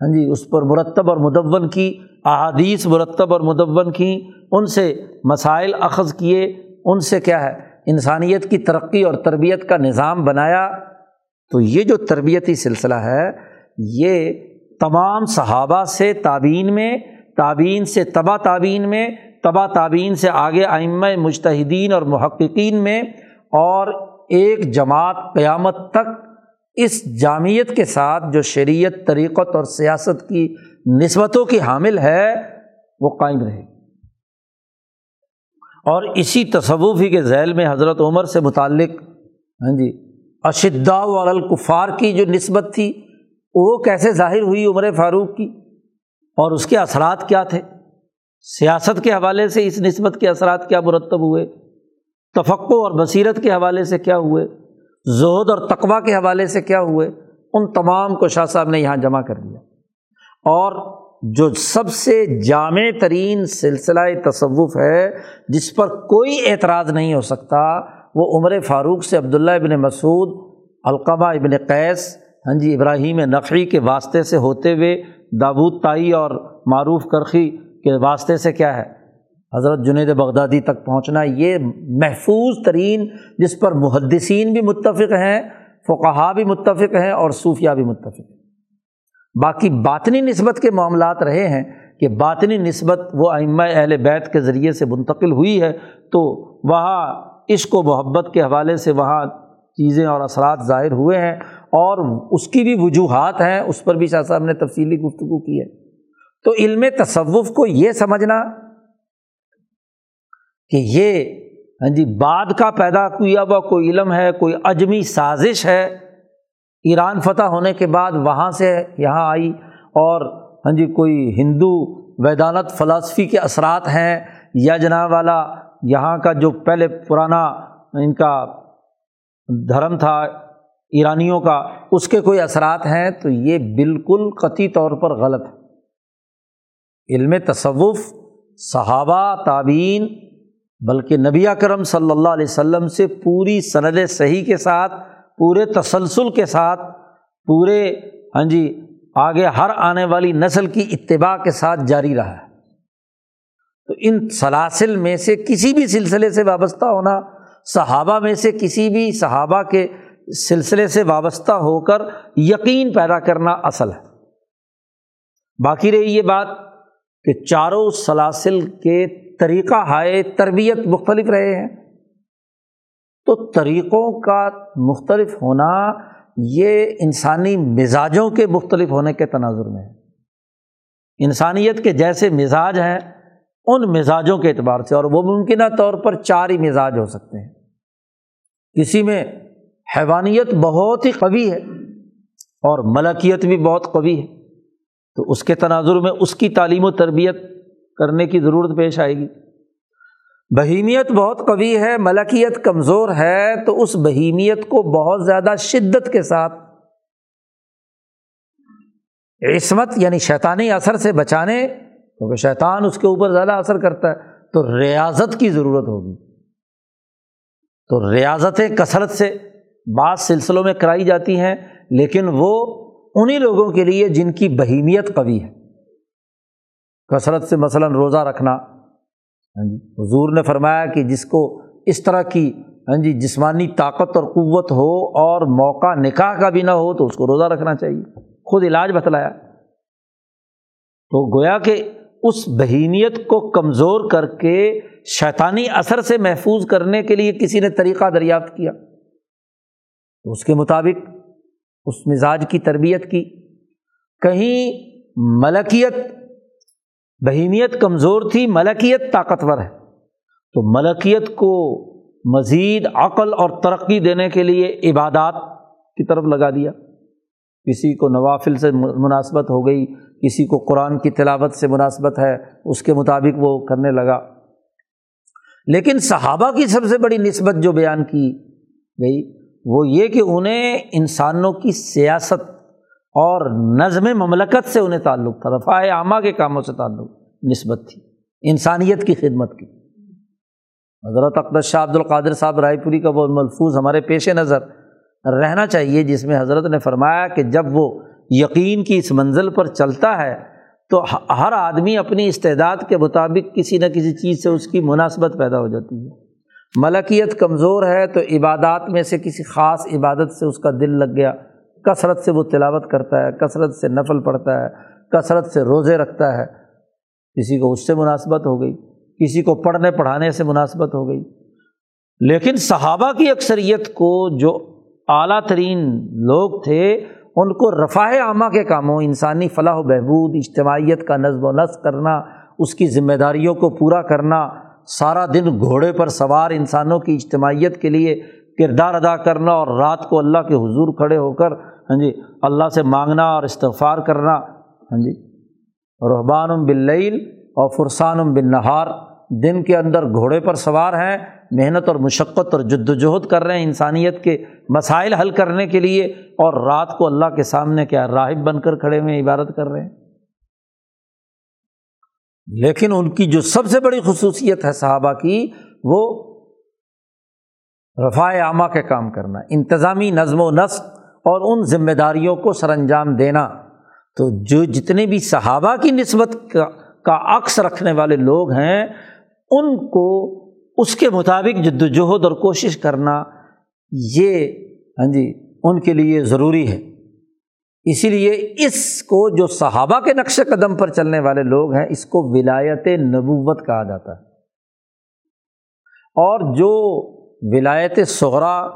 S1: ہاں جی اس پر مرتب اور مدون کی، احادیث مرتب اور مدون کی، ان سے مسائل اخذ کیے، ان سے کیا ہے، انسانیت کی ترقی اور تربیت کا نظام بنایا۔ تو یہ جو تربیتی سلسلہ ہے، یہ تمام صحابہ سے تعبین میں تعبین سے تبا تعبین میں تبا تعبین سے آگے آئمہ مشتحدین اور محققین میں اور ایک جماعت قیامت تک اس جامعت کے ساتھ جو شریعت، طریقت اور سیاست کی نسبتوں کی حامل ہے، وہ قائم رہے۔ اور اسی تصوفی کے ذیل میں حضرت عمر سے متعلق ہاں جی اشدا الکفار کی جو نسبت تھی، وہ کیسے ظاہر ہوئی عمر فاروق کی؟ اور اس کے اثرات کیا تھے؟ سیاست کے حوالے سے اس نسبت کے اثرات کیا مرتب ہوئے؟ تفقع اور بصیرت کے حوالے سے کیا ہوئے؟ زہد اور تقوا کے حوالے سے کیا ہوئے؟ ان تمام کو شاہ صاحب نے یہاں جمع کر دیا۔ اور جو سب سے جامع ترین سلسلہ تصوف ہے، جس پر کوئی اعتراض نہیں ہو سکتا، وہ عمر فاروق سے عبداللہ ابن مسعود القمہ ابن قیس ہاں جی ابراہیم نقوی کے واسطے سے ہوتے ہوئے دابود تائی اور معروف کرخی کے واسطے سے کیا ہے؟ حضرت جنید بغدادی تک پہنچنا یہ محفوظ ترین جس پر محدثین بھی متفق ہیں فقہا بھی متفق ہیں اور صوفیہ بھی متفق ہیں۔ باقی باطنی نسبت کے معاملات رہے ہیں کہ باطنی نسبت وہ ائمہ اہل بیت کے ذریعے سے منتقل ہوئی ہے تو وہاں عشق و محبت کے حوالے سے وہاں چیزیں اور اثرات ظاہر ہوئے ہیں اور اس کی بھی وجوہات ہیں، اس پر بھی شاہ صاحب نے تفصیلی گفتگو کی ہے۔ تو علم تصوف کو یہ سمجھنا کہ یہ ہاں جی بعد کا پیدا کیا ہوا، کوئی علم ہے، کوئی اجمی سازش ہے۔ ایران فتح ہونے کے بعد وہاں سے یہاں آئی اور ہاں جی کوئی ہندو ویدانت فلاسفی کے اثرات ہیں۔ یا جناب والا، یہاں کا جو پہلے پرانا ان کا دھرم تھا، ایرانیوں کا، اس کے کوئی اثرات ہیں؟ تو یہ بالکل قطعی طور پر غلط ہے۔ علم تصوف، صحابہ تعبین بلکہ نبی کرم صلی اللہ علیہ وسلم سے پوری سند صحیح کے ساتھ، پورے تسلسل کے ساتھ، پورے ہاں جی آگے ہر آنے والی نسل کی اتباع کے ساتھ جاری رہا ہے۔ تو ان سلاسل میں سے کسی بھی سلسلے سے وابستہ ہونا، صحابہ میں سے کسی بھی صحابہ کے سلسلے سے وابستہ ہو کر یقین پیدا کرنا اصل ہے۔ باقی رہی یہ بات کہ چاروں سلاسل کے طریقہ ہائے تربیت مختلف رہے ہیں۔ تو طریقوں کا مختلف ہونا یہ انسانی مزاجوں کے مختلف ہونے کے تناظر میں ہے۔ انسانیت کے جیسے مزاج ہیں، ان مزاجوں کے اعتبار سے، اور وہ ممکنہ طور پر چار ہی مزاج ہو سکتے ہیں۔ کسی میں حیوانیت بہت ہی قوی ہے اور ملکیت بھی بہت قوی ہے۔ تو اس کے تناظر میں اس کی تعلیم و تربیت کرنے کی ضرورت پیش آئے گی۔ بہیمیت بہت قوی ہے، ملکیت کمزور ہے، تو اس بہیمیت کو بہت زیادہ شدت کے ساتھ عصمت یعنی شیطانی اثر سے بچانے، کیونکہ شیطان اس کے اوپر زیادہ اثر کرتا ہے، تو ریاضت کی ضرورت ہوگی۔ تو ریاضتیں کثرت سے بعض سلسلوں میں کرائی جاتی ہیں، لیکن وہ انہیں لوگوں کے لیے جن کی بہیمیت قوی ہے۔ کثرت سے مثلاً روزہ رکھنا۔ ہاں جی حضور نے فرمایا کہ جس کو اس طرح کی ہاں جی جسمانی طاقت اور قوت ہو اور موقع نکاح کا بھی نہ ہو تو اس کو روزہ رکھنا چاہیے۔ خود علاج بتلایا۔ تو گویا کہ اس بہیمیت کو کمزور کر کے شیطانی اثر سے محفوظ کرنے کے لیے کسی نے طریقہ دریافت کیا۔ تو اس کے مطابق اس مزاج کی تربیت کی، کہیں ملکیت، بہیمیت کمزور تھی، ملکیت طاقتور ہے۔ تو ملکیت کو مزید عقل اور ترقی دینے کے لیے عبادات کی طرف لگا دیا۔ کسی کو نوافل سے مناسبت ہو گئی، کسی کو قرآن کی تلاوت سے مناسبت ہے، اس کے مطابق وہ کرنے لگا۔ لیکن صحابہ کی سب سے بڑی نسبت جو بیان کی گئی وہ یہ کہ انہیں انسانوں کی سیاست اور نظم مملکت سے انہیں تعلق تھا رفاع عامہ کے کاموں سے تعلق نسبت تھی، انسانیت کی خدمت کی۔ حضرت اقدس شاہ عبد القادر صاحب رائے پوری کا وہ ملفوظ ہمارے پیش نظر رہنا چاہیے، جس میں حضرت نے فرمایا کہ جب وہ یقین کی اس منزل پر چلتا ہے تو ہر آدمی اپنی استعداد کے مطابق کسی نہ کسی چیز سے اس کی مناسبت پیدا ہو جاتی ہے۔ ملکیت کمزور ہے تو عبادات میں سے کسی خاص عبادت سے اس کا دل لگ گیا۔ کثرت سے وہ تلاوت کرتا ہے، کثرت سے نفل پڑھتا ہے، کثرت سے روزے رکھتا ہے۔ کسی کو اس سے مناسبت ہو گئی، کسی کو پڑھنے، پڑھانے سے مناسبت ہو گئی۔ لیکن صحابہ کی اکثریت کو جو اعلیٰ ترین لوگ تھے، ان کو رفاہ عامہ کے کاموں، انسانی فلاح و بہبود، اجتماعیت کا نظم و نسق کرنا، اس کی ذمہ داریوں کو پورا کرنا سارا دن گھوڑے پر سوار انسانوں کی اجتماعیت کے لیے کردار ادا کرنا اور رات کو اللہ کے حضور کھڑے ہو کر ہاں جی اللہ سے مانگنا اور استغفار کرنا ہاں جی رحبان بلعیل اور فرسان بن نہار دن کے اندر گھوڑے پر سوار ہیں، محنت اور مشقت اور جد وجہد کر رہے ہیں انسانیت کے مسائل حل کرنے کے لیے اور رات کو اللہ کے سامنے کیا راہب بن کر کھڑے ہوئے عبادت کر رہے ہیں۔ لیکن ان کی جو سب سے بڑی خصوصیت ہے صحابہ کی، وہ رفاع عامہ کے کام کرنا، انتظامی نظم و نسق اور ان ذمہ داریوں کو سر انجام دینا۔ تو جو جتنے بھی صحابہ کی نسبت کا کا عکس رکھنے والے لوگ ہیں، ان کو اس کے مطابق جد وجہد اور کوشش کرنا، یہ ہاں جی ان کے لیے ضروری ہے۔ اسی لیے اس کو جو صحابہ کے نقش قدم پر چلنے والے لوگ ہیں، اس کو ولایت نبوت کہا جاتا ہے۔ اور جو ولایت صغرا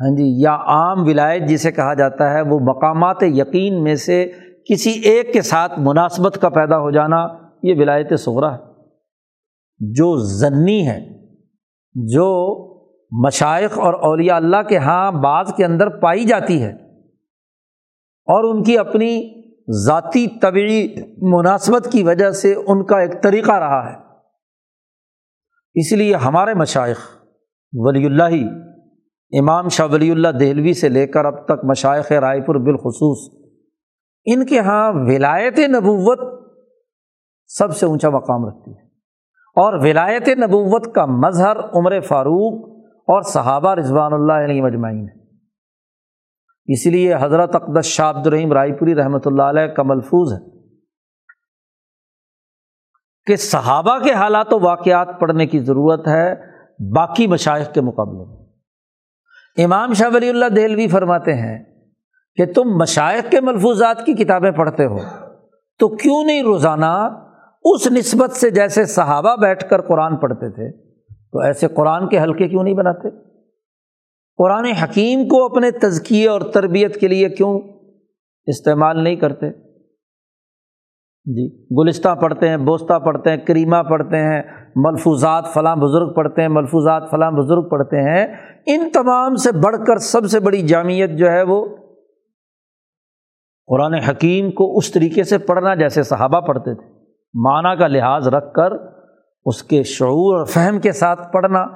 S1: ہاں جی یا عام ولایت جسے کہا جاتا ہے، وہ مقامات یقین میں سے کسی ایک کے ساتھ مناسبت کا پیدا ہو جانا، یہ ولایت صغرا ہے۔ جو ضنی ہے جو مشائق اور اولیاء اللہ کے ہاں بعض کے اندر پائی جاتی ہے اور ان کی اپنی ذاتی طبعی مناسبت کی وجہ سے ان کا ایک طریقہ رہا ہے۔ اس لیے ہمارے مشائق ولی اللہ، امام شاہ ولی اللہ دہلوی سے لے کر اب تک مشائق رائے پور بالخصوص، ان کے یہاں ولایت نبوت سب سے اونچا مقام رکھتی ہے۔ اور ولایت نبوت کا مظہر عمر فاروق اور صحابہ رضوان اللہ علیہ مجمعین ہے اسی لیے حضرت اقدس شاہ عبد الرحیم رائے پوری رحمۃ اللہ علیہ کا ملفوظ ہے کہ صحابہ کے حالات و واقعات پڑھنے کی ضرورت ہے باقی مشائق کے مقابلے میں۔ امام شاہ ولی اللہ دہلوی فرماتے ہیں کہ تم مشائق کے ملفوظات کی کتابیں پڑھتے ہو تو کیوں نہیں روزانہ اس نسبت سے جیسے صحابہ بیٹھ کر قرآن پڑھتے تھے تو ایسے قرآن کے حلقے کیوں نہیں بناتے؟ قرآن حکیم کو اپنے تزکیے اور تربیت کے لیے کیوں استعمال نہیں کرتے؟ جی گلستہ پڑھتے ہیں بوستہ پڑھتے ہیں، کریمہ پڑھتے ہیں، ملفوظات فلاں بزرگ پڑھتے ہیں، ملفوظات فلاں بزرگ پڑھتے ہیں۔ ان تمام سے بڑھ کر سب سے بڑی جامعت جو ہے وہ قرآن حکیم کو اس طریقے سے پڑھنا جیسے صحابہ پڑھتے تھے۔ معنی کا لحاظ رکھ کر اس کے شعور اور فہم کے ساتھ پڑھنا،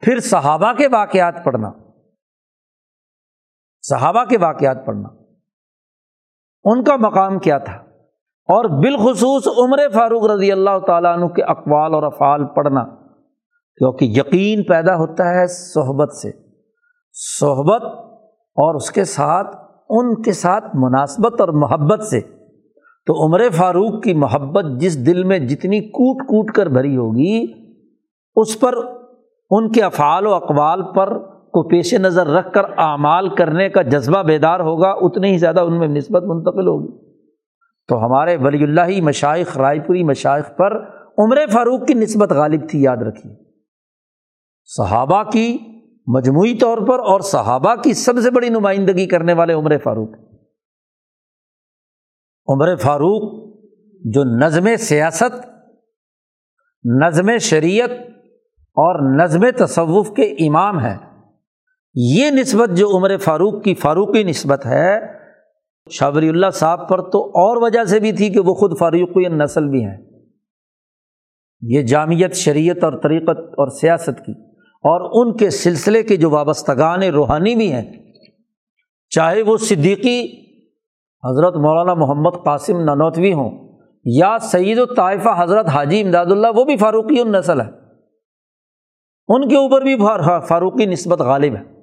S1: پھر صحابہ کے واقعات پڑھنا۔ صحابہ کے واقعات پڑھنا۔ ان کا مقام کیا تھا؟ اور بالخصوص عمر فاروق رضی اللہ تعالیٰ عنہ کے اقوال اور افعال پڑھنا۔ کیونکہ یقین پیدا ہوتا ہے صحبت سے۔ صحبت اور اس کے ساتھ، ان کے ساتھ مناسبت اور محبت سے۔ تو عمر فاروق کی محبت جس دل میں جتنی کوٹ کوٹ کر بھری ہوگی، اس پر ان کے افعال و اقوال پر کو پیش نظر رکھ کر اعمال کرنے کا جذبہ بیدار ہوگا، اتنی ہی زیادہ ان میں نسبت منتقل ہوگی۔ تو ہمارے ولی اللہ مشائق، رائے پوری مشائق پر عمر فاروق کی نسبت غالب تھی، یاد رکھیے۔ صحابہ کی مجموعی طور پر اور صحابہ کی سب سے بڑی نمائندگی کرنے والے عمر فاروق۔ عمر فاروق جو نظم سیاست، نظم شریعت اور نظم تصوف کے امام ہیں۔ یہ نسبت جو عمر فاروق کی فاروقی نسبت ہے شابری اللہ صاحب پر تو اور وجہ سے بھی تھی کہ وہ خود فاروقی نسل بھی ہیں۔ یہ جامعت شریعت اور طریقت اور سیاست کی اور ان کے سلسلے کے جو وابستگان روحانی بھی ہیں، چاہے وہ صدیقی حضرت مولانا محمد قاسم ننوتوی ہوں یا سعید الطائفہ حضرت حاجی امداد اللہ، وہ بھی فاروقی النسل ہے ان کے اوپر بھی فاروقی نسبت غالب ہے۔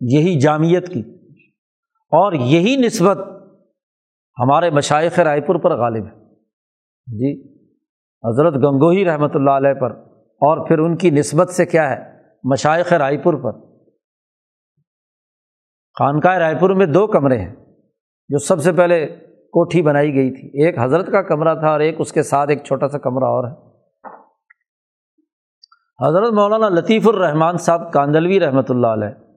S1: یہی جامعت کی۔ اور یہی نسبت ہمارے مشائق رائے پور پر غالب ہے۔ جی حضرت گنگوہی رحمۃ اللہ علیہ پر۔ اور پھر ان کی نسبت سے کیا ہے؟ مشائق رائے پور پر۔ خانقاہ رائے پور میں دو کمرے ہیں، جو سب سے پہلے کوٹھی بنائی گئی تھی۔ ایک حضرت کا کمرہ تھا اور ایک اس کے ساتھ ایک چھوٹا سا کمرہ اور ہے۔ حضرت مولانا لطیف الرحمان صاحب کاندلوی رحمۃ اللہ علیہ۔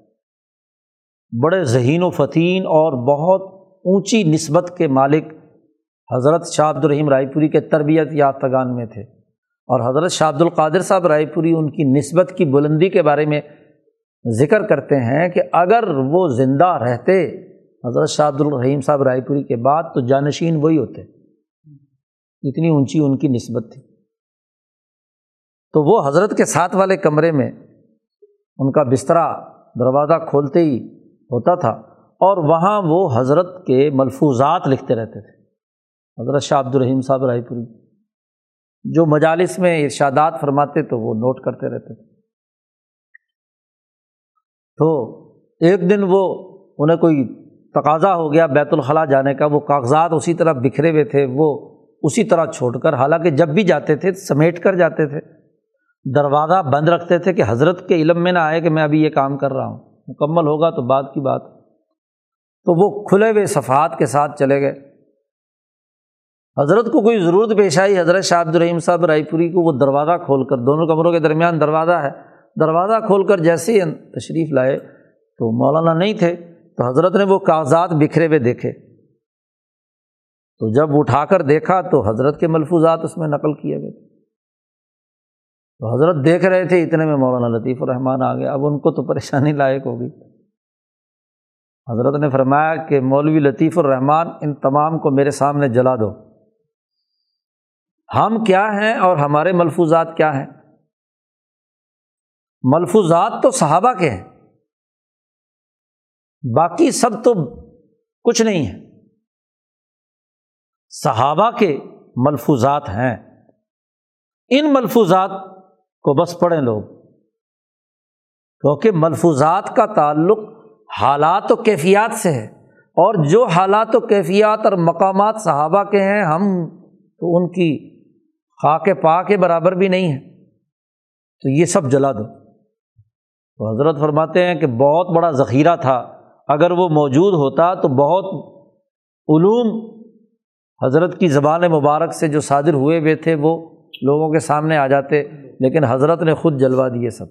S1: بڑے ذہین و فتین اور بہت اونچی نسبت کے مالک حضرت شاہ عبد الرحیم رائے پوری کے تربیت یافتگان میں تھے اور حضرت شاہ عبد القادر صاحب رائے پوری ان کی نسبت کی بلندی کے بارے میں ذکر کرتے ہیں کہ اگر وہ زندہ رہتے حضرت شاہ عبد الرحیم صاحب رائے پوری کے بعد تو جانشین وہی ہوتے اتنی اونچی ان کی نسبت تھی تو وہ حضرت کے ساتھ والے کمرے میں ان کا بسترا دروازہ کھولتے ہی ہوتا تھا اور وہاں وہ حضرت کے ملفوظات لکھتے رہتے تھے۔ حضرت شاہ عبد الرحیم صاحب رائے پوری جو مجالس میں ارشادات فرماتے تو وہ نوٹ کرتے رہتے تھے۔ تو ایک دن وہ انہیں کوئی تقاضا ہو گیا بیت الخلاء جانے کا، وہ کاغذات اسی طرح بکھرے ہوئے تھے، وہ اسی طرح چھوڑ کر، حالانکہ جب بھی جاتے تھے سمیٹ کر جاتے تھے، دروازہ بند رکھتے تھے کہ حضرت کے علم میں نہ آئے کہ میں ابھی یہ کام کر رہا ہوں۔ مکمل ہوگا تو بعد کی بات۔ تو وہ کھلے ہوئے صفحات کے ساتھ چلے گئے۔ حضرت کو کوئی ضرورت پیش آئی، حضرت شاہ عبد الرحیم صاحب رائے پوری کو وہ دروازہ کھول کر، دونوں کمروں کے درمیان دروازہ ہے۔ دروازہ کھول کر جیسے ہی تشریف لائے تو مولانا نہیں تھے، تو حضرت نے وہ کاغذات بکھرے ہوئے دیکھے۔ تو جب اٹھا کر دیکھا تو حضرت کے ملفوظات اس میں نقل کیے گئے۔ تھے تو حضرت دیکھ رہے تھے اتنے میں مولانا لطیف الرحمٰن آ گیا اب ان کو تو پریشانی لائق ہوگی۔ حضرت نے فرمایا کہ مولوی لطیف الرحمٰن ان تمام کو میرے سامنے جلا دو۔ ہم کیا ہیں اور ہمارے ملفوظات کیا ہیں؟ ملفوظات تو صحابہ کے ہیں۔ باقی سب تو کچھ نہیں ہے۔ صحابہ کے ملفوظات ہیں۔ ان ملفوظات کو بس پڑھیں لوگ۔ کیونکہ ملفوظات کا تعلق حالات و کیفیات سے ہے۔ اور جو حالات و کیفیات اور مقامات صحابہ کے ہیں، ہم تو ان کی خاک پا کے برابر بھی نہیں ہے تو یہ سب جلا دو۔ تو حضرت فرماتے ہیں کہ بہت بڑا ذخیرہ تھا۔ اگر وہ موجود ہوتا تو بہت علوم حضرت کی زبان مبارک سے جو صادر ہوئے ہوئے تھے، وہ لوگوں کے سامنے آ جاتے، لیکن حضرت نے خود جلوا دیے سب۔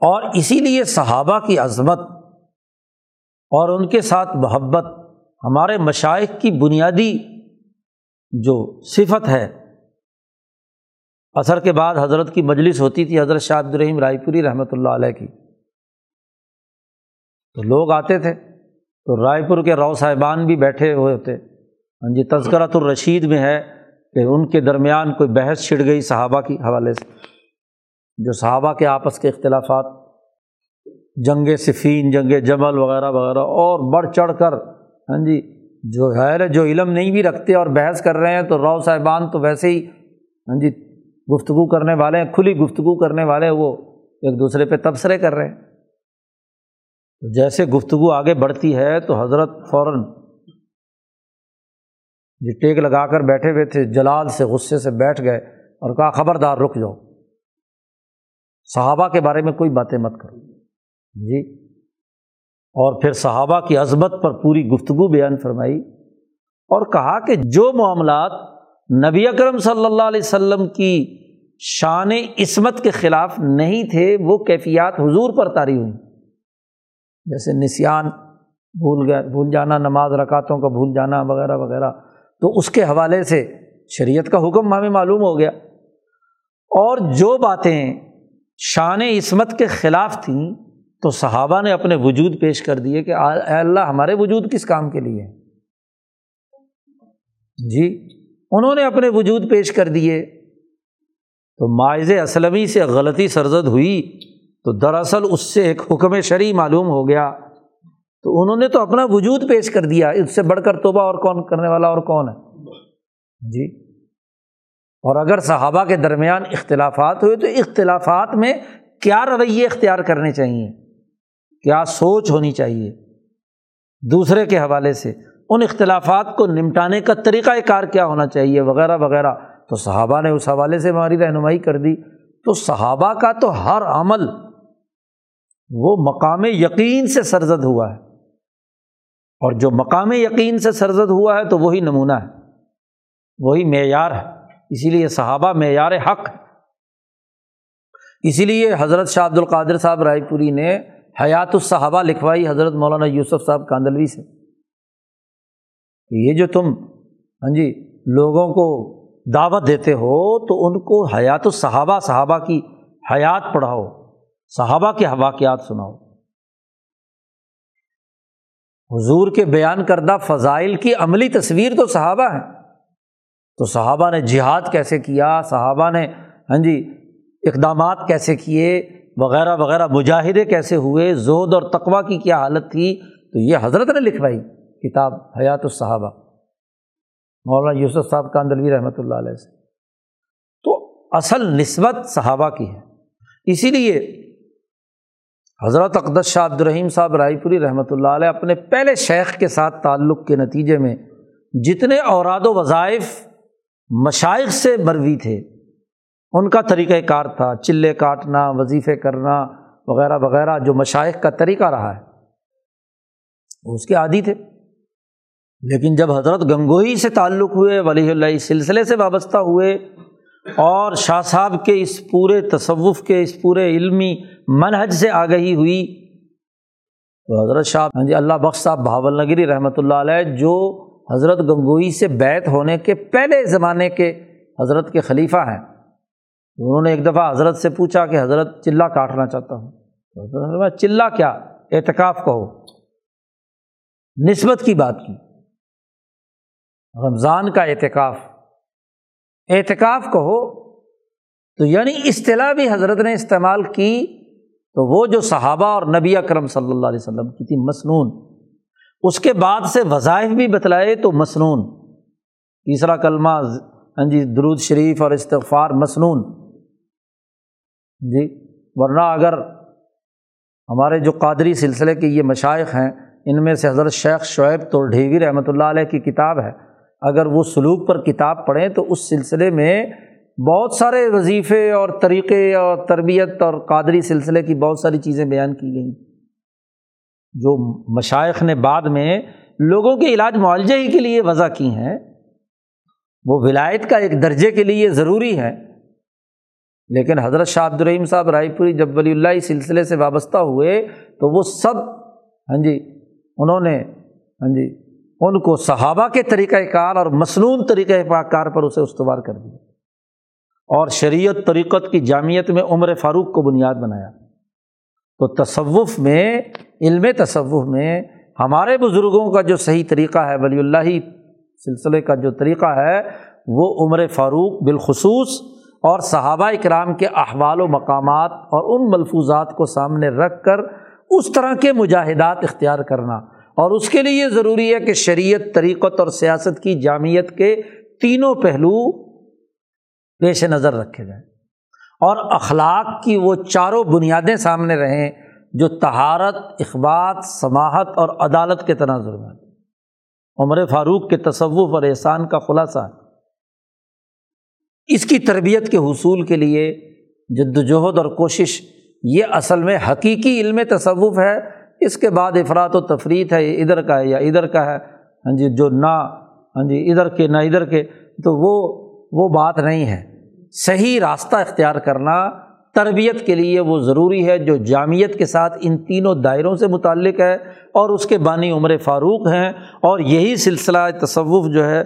S1: اور اسی لیے صحابہ کی عظمت اور ان کے ساتھ محبت، ہمارے مشائق کی بنیادی جو صفت ہے۔ اثر کے بعد حضرت کی مجلس ہوتی تھی حضرت شاہ عبد الرحیم رائے پوری رحمۃ اللہ علیہ کی۔ تو لوگ آتے تھے، تو رائے پور کے رو صاحبان بھی بیٹھے ہوئے ہوتے۔ ہاں جی تذکرۃ الرشید میں ہے۔ کہ ان کے درمیان کوئی بحث چھڑ گئی صحابہ کی حوالے سے، جو صحابہ کے آپس کے اختلافات، جنگ صفین، جنگ جمل وغیرہ وغیرہ، اور بڑھ چڑھ کر ہاں جی جو ہے جو علم نہیں بھی رکھتے اور بحث کر رہے ہیں، تو رو صاحبان تو ویسے ہی ہاں جی گفتگو کرنے والے ہیں، کھلی گفتگو کرنے والے وہ ایک دوسرے پہ تبصرے کر رہے ہیں۔ جیسے گفتگو آگے بڑھتی ہے، تو حضرت فوراً جی ٹیک لگا کر بیٹھے ہوئے تھے، جلال سے غصے سے بیٹھ گئے اور کہا، خبردار، رک جاؤ۔ صحابہ کے بارے میں کوئی باتیں مت کرو۔ جی۔ اور پھر صحابہ کی عظمت پر پوری گفتگو بیان فرمائی اور کہا کہ جو معاملات نبی اکرم صلی اللہ علیہ وسلم کی شان عصمت کے خلاف نہیں تھے، وہ کیفیات حضور پر تاری ہوئیں جیسے نسیان، بھول گئے بھول جانا، نماز رکاتوں کا بھول جانا، وغیرہ وغیرہ۔ تو اس کے حوالے سے شریعت کا حکم ہمیں معلوم ہو گیا۔ اور جو باتیں شان عصمت کے خلاف تھیں تو صحابہ نے اپنے وجود پیش کر دیے کہ اے اللہ، ہمارے وجود کس کام کے لیے جی انہوں نے اپنے وجود پیش کر دیے۔ تو ماض اسلمی سے غلطی سرزد ہوئی تو دراصل اس سے ایک حکم شرعی معلوم ہو گیا۔ تو انہوں نے تو اپنا وجود پیش کر دیا، اس سے بڑھ کر توبہ اور کون کرنے والا اور کون ہے؟ جی۔ اور اگر صحابہ کے درمیان اختلافات ہوئے تو اختلافات میں کیا رویے اختیار کرنے چاہیے؟ کیا سوچ ہونی چاہیے؟ دوسرے کے حوالے سے، ان اختلافات کو نمٹانے کا طریقۂ کار کیا ہونا چاہیے وغیرہ وغیرہ۔ تو صحابہ نے اس حوالے سے ہماری رہنمائی کر دی۔ تو صحابہ کا تو ہر عمل وہ مقام یقین سے سرزد ہوا ہے۔ اور جو مقام یقین سے سرزد ہوا ہے تو وہی نمونہ ہے، وہی معیار ہے۔ اسی لیے صحابہ معیار حق۔ ہے اسی لیے حضرت شاہ عبد القادر صاحب رائے پوری نے حیات الصحابہ لکھوائی حضرت مولانا یوسف صاحب کاندلوی سے۔ یہ جو تم ہاں جی لوگوں کو دعوت دیتے ہو تو ان کو حیات الصحابہ، صحابہ کی حیات پڑھاؤ، صحابہ کے واقعات سناؤ۔ حضور کے بیان کردہ فضائل کی عملی تصویر تو صحابہ ہے تو صحابہ نے جہاد کیسے کیا؟ صحابہ نے ہاں جی اقدامات کیسے کیے؟ وغیرہ وغیرہ مجاہدے کیسے ہوئے؟ زود اور تقوا کی کیا حالت تھی؟ تو یہ حضرت نے لکھوائی کتاب حیات الصحابہ۔ مولانا یوسف صاحب کاندلوی رحمۃ اللہ علیہ سے۔ تو اصل نسبت صحابہ کی ہے۔ اسی لیے حضرت اقدس شاہ عبد الرحیم صاحب رائے پوری رحمۃ اللہ علیہ اپنے پہلے شیخ کے ساتھ تعلق کے نتیجے میں جتنے اوراد و وظائف مشائق سے مروی تھے، ان کا طریقۂ کار تھا، چلے کاٹنا، وظیفے کرنا وغیرہ وغیرہ، جو مشائق کا طریقہ رہا ہے۔ وہ اس کے عادی تھے۔ لیکن جب حضرت گنگوئی سے تعلق ہوئے، ولی اللہ سلسلے سے وابستہ ہوئے اور شاہ صاحب کے اس پورے تصوف کے، اس پورے علمی منحج سے آگہی ہوئی تو حضرت شاہ ہاں جی اللہ بخش صاحب بھاول نگری رحمۃ اللہ علیہ، جو حضرت گنگوئی سے بیت ہونے کے پہلے زمانے کے حضرت کے خلیفہ ہیں، انہوں نے ایک دفعہ حضرت سے پوچھا کہ حضرت چلہ کاٹنا چاہتا ہوں۔ چلہ کیا؟ اعتکاف کہو۔ نسبت کی بات کی۔ رمضان کا اعتکاف۔ اعتکاف کہو تو یعنی اصطلاح بھی حضرت نے استعمال کی تو وہ جو صحابہ اور نبی اکرم صلی اللہ علیہ وسلم کی تھی مصنون اس کے بعد سے وظائف بھی بتلائے تو مصنون تیسرا کلمہ ہاں جی درود شریف اور استغفار مصنون جی ورنہ اگر ہمارے جو قادری سلسلے کے یہ مشائق ہیں، ان میں سے حضرت شیخ شعیب تو ڈھیوی رحمۃ اللہ علیہ کی کتاب ہے۔ اگر وہ سلوک پر کتاب پڑھیں تو اس سلسلے میں بہت سارے وظیفے اور طریقے اور تربیت اور قادری سلسلے کی بہت ساری چیزیں بیان کی گئیں۔ جو مشائق نے بعد میں لوگوں کے علاج معالجے ہی کے لیے وضع کی ہیں، وہ ولایت کا ایک درجے کے لیے ضروری ہے لیکن حضرت شاہ عبد الرحیم صاحب رائے پوری جب ولی اللہ سلسلے سے وابستہ ہوئے تو وہ سب ہاں جی انہوں نے ہاں جی ان کو صحابہ کے طریقۂ کار اور مصنون طریقۂ کار پر اسے استوار کر دیا۔ اور شریعت طریقت کی جامعت میں عمر فاروق کو بنیاد بنایا۔ تو تصوف میں، علم تصوف میں ہمارے بزرگوں کا جو صحیح طریقہ ہے، ولی اللہ سلسلے کا جو طریقہ ہے، وہ عمر فاروق بالخصوص اور صحابہ اکرام کے احوال و مقامات اور ان ملفوظات کو سامنے رکھ کر اس طرح کے مجاہدات اختیار کرنا۔ اور اس کے لیے یہ ضروری ہے کہ شریعت، طریقت اور سیاست کی جامعت کے تینوں پہلو پیش نظر رکھے جائیں۔ اور اخلاق کی وہ چاروں بنیادیں سامنے رہیں جو تہارت اخبات سماہت اور عدالت کے تناظر میں عمر فاروق کے تصوف اور احسان کا خلاصہ۔ اس کی تربیت کے حصول کے لیے جد وجہد اور کوشش، یہ اصل میں حقیقی علم تصوف ہے۔ اس کے بعد افراد و تفریح ہے، یہ ادھر کا ہے یا ادھر کا ہے۔ ہاں جی جو نہ ہاں جی ادھر کے نہ ادھر کے، تو وہ وہ بات نہیں ہے۔ صحیح راستہ اختیار کرنا تربیت کے لیے وہ ضروری ہے جو جامعت کے ساتھ ان تینوں دائروں سے متعلق ہے اور اس کے بانی عمر فاروق ہیں اور یہی سلسلہ تصوف جو ہے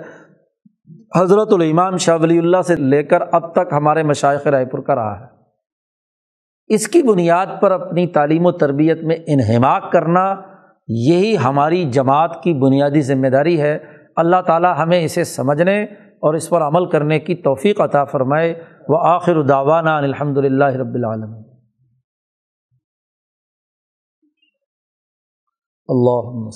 S1: حضرت الامام شاہ ولی اللہ سے لے کر اب تک ہمارے مشائق رائے پور کا رہا ہے۔ اس کی بنیاد پر اپنی تعلیم و تربیت میں انہماک کرنا یہی ہماری جماعت کی بنیادی ذمہ داری ہے۔ اللہ تعالیٰ ہمیں اسے سمجھنے اور اس پر عمل کرنے کی توفیق عطا فرمائے۔ وہ آخر داوانہ الحمد للہ رب العالم اللہ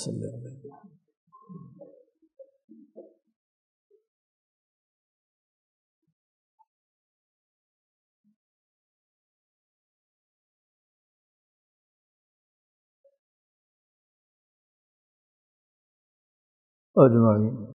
S1: اجمعین۔